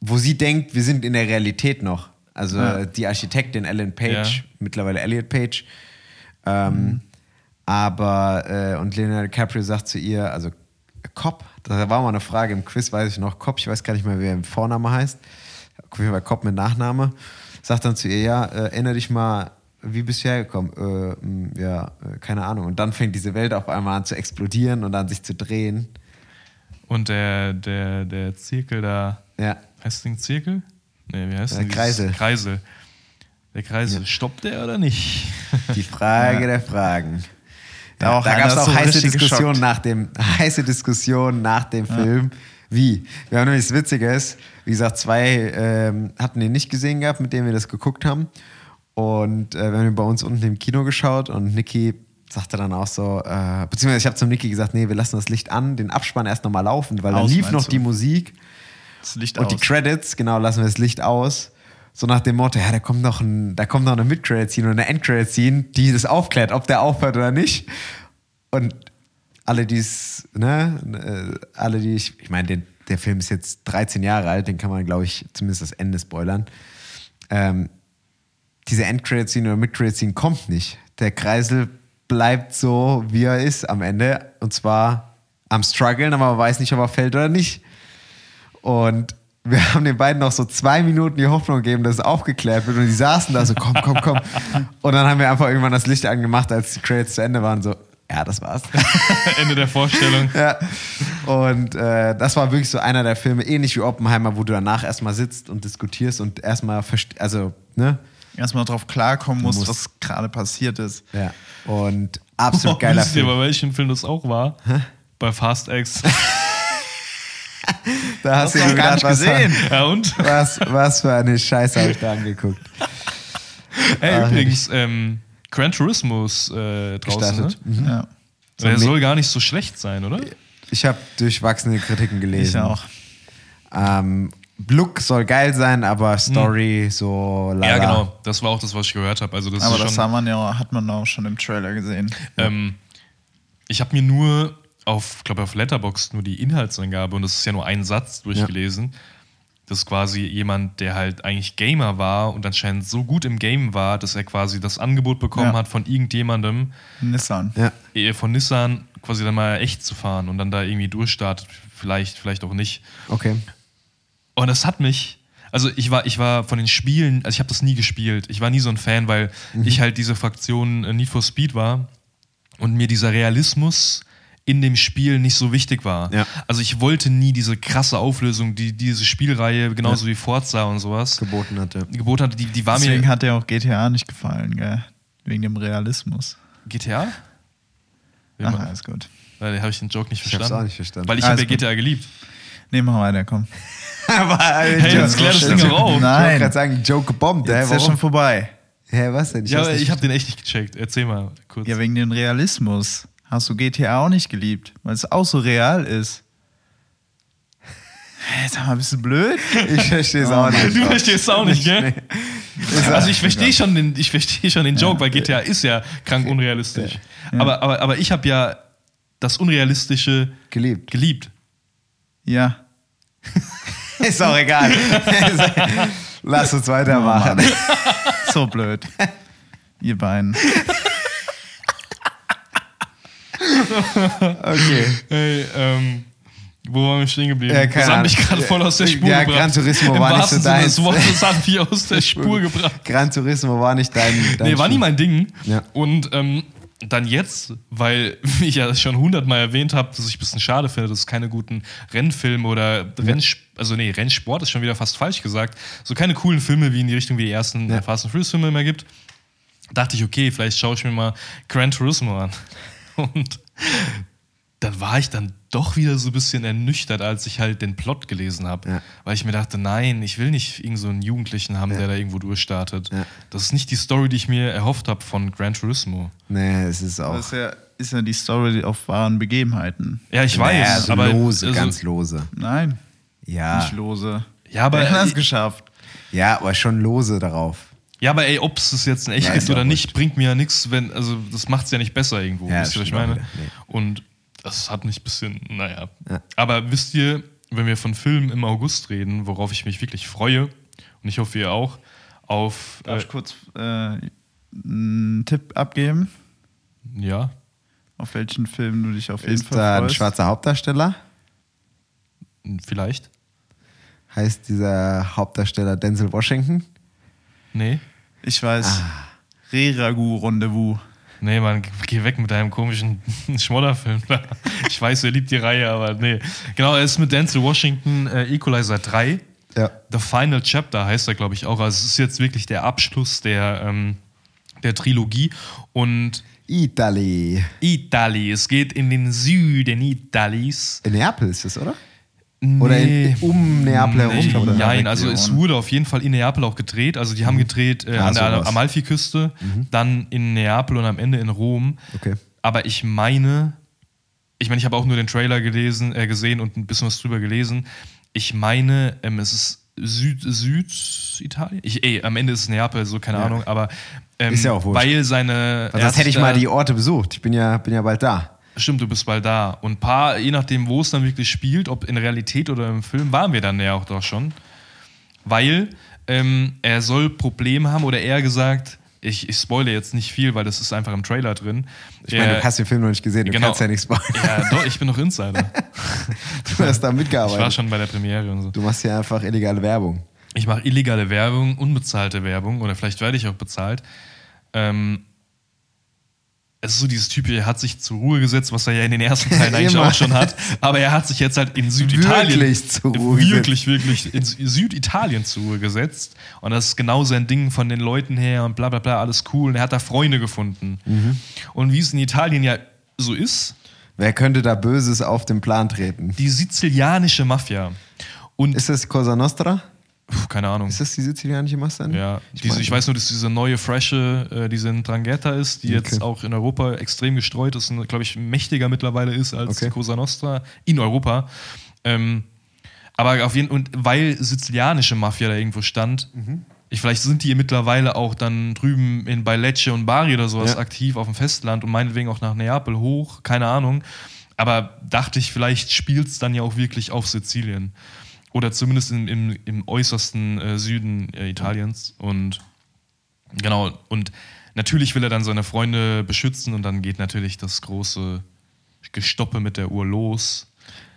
Wo sie denkt, wir sind in der Realität noch. Also Ja. die Architektin Ellen Page, Ja. mittlerweile Elliot Page. Ähm, Aber, äh, und Leonardo DiCaprio sagt zu ihr, also Cop, da war mal eine Frage im Quiz, weiß ich noch, Cop, ich weiß gar nicht mehr, wer im Vorname heißt. Auf jeden Fall Cop mit Nachname. Sagt dann zu ihr, ja, äh, erinnere dich mal, wie bist du hergekommen? Äh, mh, ja, äh, keine Ahnung. Und dann fängt diese Welt auf einmal an zu explodieren und an sich zu drehen. Und der, der, der Zirkel da, Ja. heißt das Ding Zirkel? Nee, wie heißt dieses- Kreisel. Kreisel. Der Kreisel, stoppt der oder nicht? Die Frage der Fragen. Da auch da gab es auch so heiße Diskussionen geschockt. nach dem heiße Diskussionen nach dem Film. Wie? Wir haben nämlich das Witzige ist, wie gesagt, zwei ähm, hatten den nicht gesehen gehabt, mit denen wir das geguckt haben. Und äh, wir haben bei uns unten im Kino geschaut und Niki sagte dann auch so, äh, beziehungsweise ich habe zum Niki gesagt, nee, wir lassen das Licht an, den Abspann erst nochmal laufen, weil da Aus, lief meinst noch du? die Musik. Das Licht Und aus. die Credits, genau, lassen wir das Licht aus. So nach dem Motto, ja, da kommt noch, ein, da kommt noch eine Mid-Credit-Scene oder eine End-Credit-Scene, die das aufklärt, ob der aufhört oder nicht. Und alle, die es, ne, äh, alle, die ich, ich meine, der Film ist jetzt 13 Jahre alt, den kann man, glaube ich, zumindest das Ende spoilern. Ähm, diese End-Credit-Scene oder Mid-Credit-Scene kommt nicht. Der Kreisel bleibt so, wie er ist am Ende. Und zwar am struggeln, aber man weiß nicht, ob er fällt oder nicht. Und wir haben den beiden noch so zwei Minuten die Hoffnung gegeben, dass es aufgeklärt wird. Und die saßen da so, komm, komm, komm. Und dann haben wir einfach irgendwann das Licht angemacht, als die Credits zu Ende waren. So, ja, das war's. Ende der Vorstellung. ja. Und äh, das war wirklich so einer der Filme, ähnlich wie Oppenheimer, wo du danach erstmal sitzt und diskutierst und erstmal, also, ne? Erstmal drauf klarkommen musst, musst- was gerade passiert ist. Ja. Und absolut geiler Wisst ihr, Film. bei welchem Film das auch war? Bei Fast X. Da hast du gar nicht gesehen. ja, und? Was, was, was für eine Scheiße habe ich da angeguckt. Ey, übrigens, ähm, Gran Turismo ist äh, draußen. Ne? Mhm. Ja. Der soll gar nicht so schlecht sein, oder? Ich habe durchwachsene Kritiken gelesen. Ich auch. Ähm, Look soll geil sein, aber Story so lala. Ja, genau. Das war auch das, was ich gehört habe. Also das Aber ist das man ja, hat man auch schon im Trailer gesehen. Ähm, ich habe mir nur auf, glaube auf Letterboxd nur die Inhaltsangabe und das ist ja nur ein Satz durchgelesen. Das ist quasi jemand, der halt eigentlich Gamer war und anscheinend so gut im Game war, dass er quasi das Angebot bekommen Ja. hat von irgendjemandem, Nissan. Ja. eh, von Nissan quasi dann mal echt zu fahren und dann da irgendwie durchstartet. Vielleicht, vielleicht auch nicht. Okay. Und das hat mich, also ich war, ich war von den Spielen, also ich habe das nie gespielt. Ich war nie so ein Fan, weil Mhm. ich halt diese Fraktion äh, Need for Speed war und mir dieser Realismus in dem Spiel nicht so wichtig war. Ja. Also ich wollte nie diese krasse Auflösung, die diese Spielreihe, genauso wie Forza und sowas, Geboten hatte. geboten hat, die, die war Deswegen mir. hat dir auch GTA nicht gefallen, gell? Wegen dem Realismus. GTA? Ach, alles gut. Weil habe ich den Joke nicht Ich hab's verstanden. auch nicht verstanden. Weil ich habe ja. GTA geliebt. Nee, mach weiter, komm. Aber, Hey, jetzt klär das Ding auf. Ich wollte Nein. gerade sagen, Joke gebombt. Jetzt ist ja schon vorbei. Hä, was denn? Ja, aber nicht ich habe den echt nicht gecheckt. Erzähl mal kurz. Ja, wegen dem Realismus. Hast du GTA auch nicht geliebt, weil es auch so real ist. Sag mal, bist du blöd? Ich verstehe es auch nicht. Du verstehst es auch nicht, gell? Also ich verstehe schon den, ich verstehe schon den Joke, weil GTA ist ja krank unrealistisch. Aber, aber, aber ich habe ja das Unrealistische Geliebt. geliebt. Ja. Ist auch egal. Lass uns weitermachen. So blöd. Ihr beiden. Okay. Hey, ähm, wo waren wir stehen geblieben? Ja, keine das hat mich gerade voll aus der Spur ja, gebracht. Gran Turismo Im war nicht so Sinne deins. des Wortes hat mich aus der Spur gebracht. Gran Turismo war nicht dein. dein Nee, war nie mein Ding. Ja. Und ähm, dann jetzt, weil ich ja schon hundertmal erwähnt habe, dass ich ein bisschen schade finde, dass es keine guten Rennfilme oder Rennsp also nee, Rennsport ist schon wieder fast falsch gesagt, so keine coolen Filme wie in die Richtung wie die ersten Ja. Fast and Furious Filme immer gibt, dachte ich, okay, vielleicht schaue ich mir mal Gran Turismo an. Und dann war ich dann doch wieder so ein bisschen ernüchtert, als ich halt den Plot gelesen habe. Ja. Weil ich mir dachte, nein, ich will nicht irgend so einen Jugendlichen haben, der da irgendwo durchstartet. Ja. Das ist nicht die Story, die ich mir erhofft habe von Gran Turismo. Nee, es ist auch. Das ist ja ist ja die Story auf wahren Begebenheiten. Ja, ich weiß, so aber lose, also, ganz lose. Nein, Ja. nicht lose. Ja, aber- Wer hat das geschafft? Ja, aber schon lose darauf. Ja, aber ey, ob es jetzt in echt gibt ist oder nicht, bringt mir ja nichts, wenn, also das macht es ja nicht besser irgendwo. Ja, wisst ihr, was ich meine? Nee. Und das hat mich ein bisschen, naja. Ja. Aber wisst ihr, wenn wir von Filmen im August reden, worauf ich mich wirklich freue, und ich hoffe, ihr auch, auf, Darf äh, ich kurz äh, einen Tipp abgeben, ja, auf welchen Film du dich auf jeden Ist Fall da ein freust? schwarzer Hauptdarsteller? vielleicht? Heißt dieser Hauptdarsteller Denzel Washington? Nee? Ich weiß. Ah. Re-Ragu Rendezvous. Nee, Mann, geh weg mit deinem komischen Schmodderfilm. Ich weiß, er liebt die Reihe, aber nee. Genau, er ist mit Denzel Washington äh, Equalizer 3. Ja. The Final Chapter heißt er, glaube ich, auch. Also es ist jetzt wirklich der Abschluss der, ähm, der Trilogie. Und Italy. Itali, es geht in den Süden Italis. In Neapel ist es, oder? Oder in- um Neapel herum, Nee, oder? Nein, also es wurde auf jeden Fall in Neapel auch gedreht. Also die haben gedreht äh, Ah, an der. Amalfiküste, dann in Neapel und am Ende in Rom. Okay. Aber ich meine, ich meine, ich habe auch nur den Trailer gelesen, äh, gesehen und ein bisschen was drüber gelesen. Ich meine, ähm, es ist Süd, Süditalien. Ich, ey, am Ende ist es Neapel, so keine Ja. Ahnung, aber ähm, Ist ja auch wurscht. weil seine. Also das hätte ich mal die Orte besucht. Ich bin ja, bin ja bald da. Stimmt, du bist bald da. Und ein paar, je nachdem, wo es dann wirklich spielt, ob in Realität oder im Film, waren wir dann ja auch doch schon. Weil ähm, er soll Probleme haben, oder eher gesagt, ich, ich spoile jetzt nicht viel, weil das ist einfach im Trailer drin. Ich meine, du hast den Film noch nicht gesehen, du genau. kannst ja nichts spoilern. Ja, doch, ich bin noch Insider. Du hast da Ich war mitgearbeitet. schon bei der Premiere und so. Du machst ja einfach illegale Werbung. Ich mache illegale Werbung, unbezahlte Werbung oder vielleicht werde ich auch bezahlt. Ähm, es ist so dieses Typ, er hat sich zur Ruhe gesetzt, was er ja in den ersten Teilen eigentlich auch schon hat. Aber er hat sich jetzt halt in Süditalien. Wirklich zur Ruhe Wirklich, wirklich in Süditalien zur Ruhe gesetzt. Und das ist genau sein Ding von den Leuten her und bla bla bla, alles cool. Und er hat da Freunde gefunden. Mhm. Und wie es in Italien ja so ist, Wer könnte da Böses auf den Plan treten? die sizilianische Mafia. Und, Ist das Cosa Nostra? Puh, keine Ahnung. Ist das die sizilianische Mafia? Ja, ich, diese, ich weiß nur, dass diese neue Fresche, äh, diese Drangheta ist, die jetzt Okay. auch in Europa extrem gestreut ist und, glaube ich, mächtiger mittlerweile ist als Okay. die Cosa Nostra in Europa. Ähm, aber auf jeden und weil sizilianische Mafia da irgendwo stand, Mhm. ich, vielleicht sind die mittlerweile auch dann drüben in bei Lecce und Bari oder sowas Ja. aktiv auf dem Festland und meinetwegen auch nach Neapel hoch, keine Ahnung. Aber dachte ich, vielleicht spielt es dann ja auch wirklich auf Sizilien. Oder zumindest im, im, im äußersten äh, Süden äh, Italiens. Und genau, und natürlich will er dann seine Freunde beschützen und dann geht natürlich das große Gestoppe mit der Uhr los.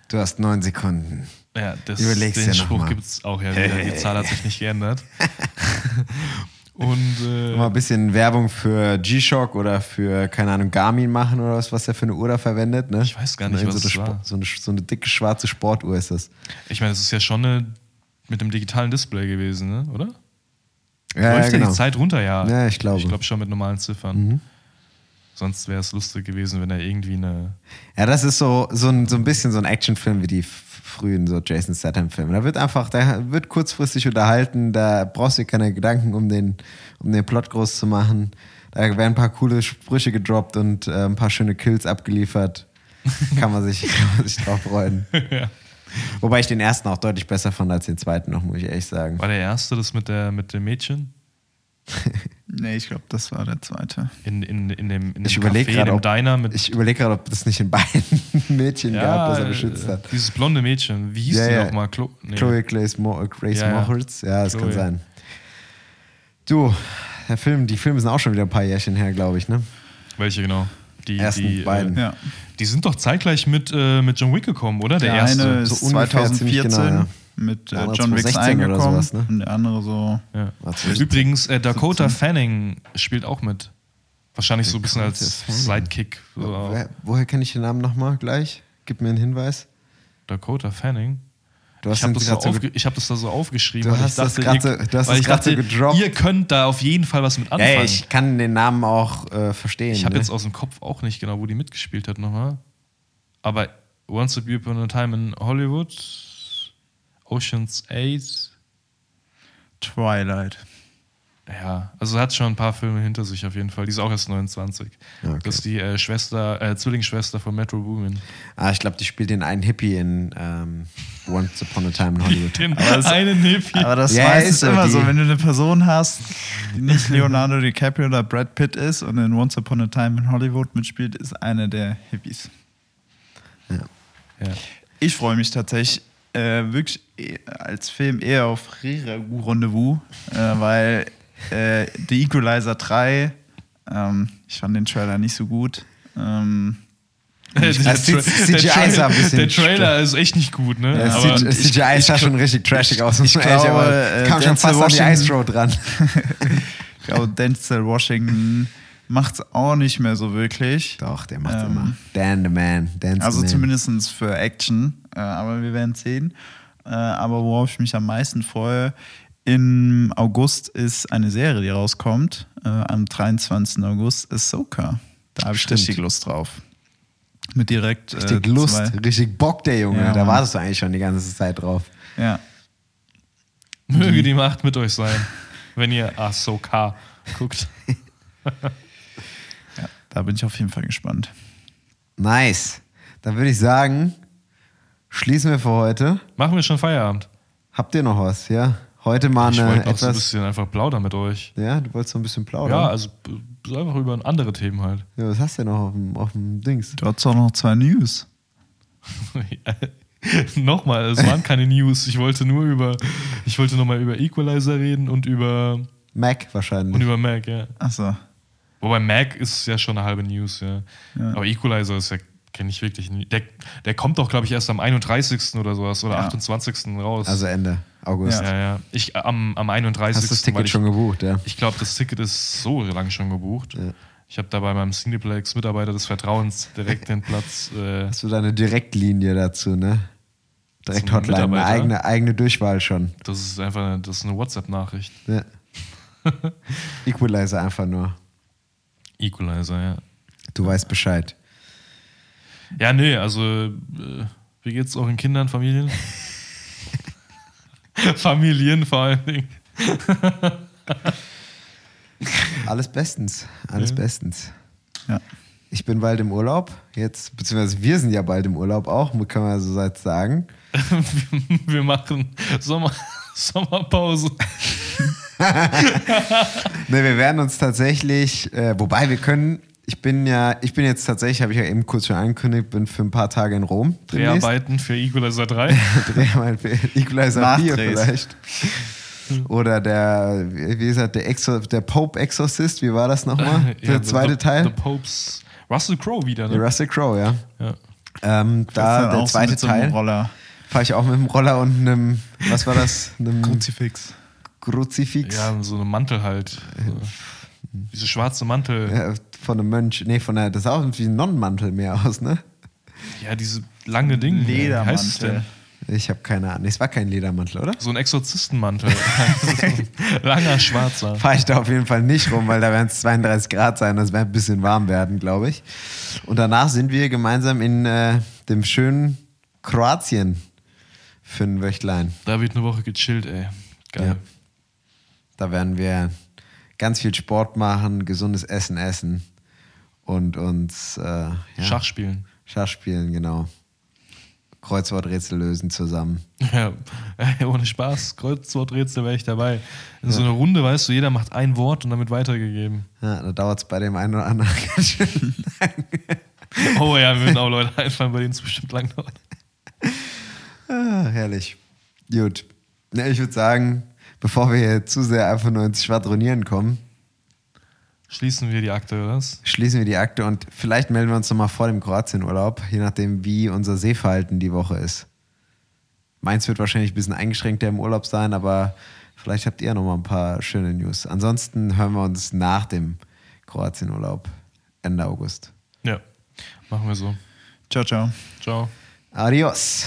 Du hast neun Sekunden. Ja, das, Überleg's den dir Spruch gibt es auch ja wieder. Die Zahl hat sich nicht geändert. und äh, Mal ein bisschen Werbung für G-Shock oder für, keine Ahnung, Garmin machen oder was, was er für eine Uhr da verwendet. Ne? Ich weiß gar nicht, was so, eine war. So, eine, so eine dicke schwarze Sportuhr ist das. ich meine, es ist ja schon eine, mit dem digitalen Display gewesen, ne? oder? Ja, Läuft ja genau. die Zeit runter, ja. Ja, ich glaube. Ich glaube schon mit normalen Ziffern. Sonst wäre es lustig gewesen, wenn er irgendwie eine. Ja, das ist so, so, ein, so ein bisschen so ein Actionfilm wie die frühen so Jason Statham-Filme. Da wird einfach, da wird kurzfristig unterhalten, da brauchst du dir keine Gedanken, um den, um den Plot groß zu machen. Da werden ein paar coole Sprüche gedroppt und äh, ein paar schöne Kills abgeliefert. kann, man sich, kann man sich drauf freuen. Wobei ich den ersten auch deutlich besser fand als den zweiten noch, muss ich ehrlich sagen. War der erste das mit, der, mit dem Mädchen? Nee, ich glaube, das war der zweite. In, in, in dem, in Ich dem überlege Café, gerade, dem ob, Diner mit. ich überleg grad, ob das nicht in beiden Mädchen gab, das er beschützt äh, hat. Dieses blonde Mädchen. Wie hieß Ja, die ja. nochmal? Chlo nee. Chloe Grace, Mo Grace Ja, ja. Moritz. Ja, das kann Chloe. sein. Du, der Film, die Filme sind auch schon wieder ein paar Jährchen her, glaube ich, ne? Welche genau? Die, Ersten die, beiden. Äh, Ja. die sind doch zeitgleich mit, äh, mit John Wick gekommen, oder? Der, Der, erste. eine so ist ziemlich 2014 genau, ja. Mit äh, John Wick 2016 oder eingekommen sowas, ne? und der andere so. ja. Übrigens, äh, Dakota Fanning spielt auch mit. Wahrscheinlich so ein bisschen als. Sidekick. So. Woher, woher kenne ich den Namen nochmal gleich? Gib mir einen Hinweis. Dakota Fanning. Du hast Ich habe das, so so hab das da so aufgeschrieben, Du weil hast ich das dachte, ihr, so- du hast weil das ich dachte gedroppt. ihr könnt da auf jeden Fall was mit anfangen. ja, ich kann den Namen auch äh, verstehen. Ich habe ne? jetzt aus dem Kopf auch nicht genau, wo die mitgespielt hat nochmal. Aber Once Upon a Time in Hollywood, Oceans 8, Twilight. Ja, also hat schon ein paar Filme hinter sich auf jeden Fall. Die ist auch erst 29. Okay. Das ist die äh, Schwester, äh, Zwillingsschwester von Metro Boomin. Ah, ich glaube, die spielt den einen Hippie in ähm, Once Upon a Time in Hollywood. Den das- einen Hippie. Aber das Ja, weiß ist immer die- so, wenn du eine Person hast, die nicht Leonardo DiCaprio oder Brad Pitt ist und in Once Upon a Time in Hollywood mitspielt, ist einer der Hippies. ja. Ich freue mich tatsächlich äh, wirklich eh- als Film eher auf Riragu Rendezvous, äh, weil äh, The Equalizer 3, ähm, ich fand den Trailer nicht so gut. Ähm, Der, Also Tra- CGI der, ist ein bisschen der Trailer ist echt nicht gut, ne? Ja, Aber CGI ich- CGI ich- sah schon richtig trashig aus, ich ehrlich, glaube, aber äh, kam schon fast an die Washington- Ice Road ran. ich glaube, Denzel Washington macht es auch nicht mehr so wirklich. Doch, der macht Ähm, immer. Dan the Man. Dan's Also zumindest für Action, äh, aber wir werden sehen. Äh, aber worauf ich mich am meisten freue, im August ist eine Serie, die rauskommt. Äh, am 23. August ist Soka. Da habe ich Stimmt. richtig Lust drauf. Mit direkt Richtig äh, Lust, zwei- richtig Bock, der Junge. Ja, da wartest du eigentlich schon die ganze Zeit drauf. Ja. Möge die Macht mit euch sein, wenn ihr Ahsoka guckt. ja, da bin ich auf jeden Fall gespannt. Nice. Dann würde ich sagen, schließen wir für heute. Machen wir schon Feierabend. Habt ihr noch was, ja? Heute mal Ich eine wollte noch so ein bisschen einfach plaudern mit euch. Ja, du wolltest so ein bisschen plaudern. Ja, also einfach über andere Themen halt. Ja, was hast du denn noch auf dem, auf dem Dings? Du hast auch noch zwei News. Nochmal, es waren keine News. Ich wollte nur über, ich wollte nochmal über Equalizer reden und über, Mac wahrscheinlich. und über Mac, ja. Achso. Wobei Mac ist ja schon eine halbe News, ja. Ja. Aber Equalizer ist ja, kenne ich wirklich nie. Der, der kommt doch, glaube ich, erst am 31. oder sowas oder Ja. 28. raus. also Ende August. ja, ja. Ich, am, am 31. Hast du das Ticket ich, schon gebucht, ja? Ich glaube, das Ticket ist so lange schon gebucht. Ja. Ich habe da bei meinem Cineplex-Mitarbeiter des Vertrauens direkt den Platz. Äh, Hast du da eine Direktlinie dazu, ne? Direkt Hotline, eine eigene, eigene Durchwahl schon. das ist einfach eine, das ist eine WhatsApp-Nachricht. Ja. Equalizer einfach nur. Equalizer, ja. Du weißt Bescheid. Ja, nee, also äh, wie geht's euren Kindern, Familien? Familien vor allen Dingen. Alles bestens. Alles Ja. bestens. Ja. Ich bin bald im Urlaub. Jetzt, beziehungsweise wir sind ja bald im Urlaub auch, kann man so jetzt sagen. Wir machen Sommer, Sommerpause. Ne, wir werden uns tatsächlich, äh, wobei wir können, ich bin ja, ich bin jetzt tatsächlich, habe ich ja eben kurz schon angekündigt, bin für ein paar Tage in Rom. demnächst. Dreharbeiten für Equalizer 3. Dreharbeit für Equalizer 4 Nachdrehs. vielleicht. Oder der, wie gesagt, der, Exor der Pope Exorcist, wie war das nochmal? Der Ja, zweite the, Teil? The Popes. Russell Crowe wieder, Der ne? Russell Crowe, ja. Ja. Ähm, da der zweite mit so Teil Roller. fahre ich auch mit dem Roller und einem, was war das? Einem Kruzifix. Kruzifix. ja, so einem Mantel halt. So. Diese schwarze Mantel. Ja, von einem Mönch. Nee, von der, das sah auch wie ein Nonnenmantel mehr aus, ne? Ja, diese lange Ding. Wie heißt es denn? Ledermantel. Ich habe keine Ahnung. Es war kein Ledermantel, oder? So ein Exorzistenmantel. Langer schwarzer. Fahre ich da auf jeden Fall nicht rum, weil da werden es 32 Grad sein. Das wird ein bisschen warm werden, glaube ich. Und danach sind wir gemeinsam in äh, dem schönen Kroatien für ein Wöchlein. Da wird eine Woche gechillt, ey. Geil. Ja. Da werden wir ganz viel Sport machen, gesundes Essen essen und uns äh, ja, Schach spielen. Schach spielen, genau. Kreuzworträtsel lösen zusammen. Ja, ohne Spaß. Kreuzworträtsel wäre ich dabei. In so einer Runde, weißt du, jeder macht ein Wort und wird weitergegeben. Ja, da dauert es bei dem einen oder anderen ganz schön. Oh ja, mir würden auch Leute einfallen, bei denen es bestimmt lang dauert. Ah, herrlich. Gut. Ja, ich würde sagen, bevor wir hier zu sehr einfach nur ins Schwadronieren kommen, Schließen wir die Akte, oder was? schließen wir die Akte und vielleicht melden wir uns nochmal vor dem Kroatienurlaub, je nachdem, wie unser Sehverhalten die Woche ist. Meins wird wahrscheinlich ein bisschen eingeschränkter im Urlaub sein, aber vielleicht habt ihr nochmal ein paar schöne News. Ansonsten hören wir uns nach dem Kroatienurlaub Ende August. Ja, machen wir so. Ciao, ciao. Ciao. Adios.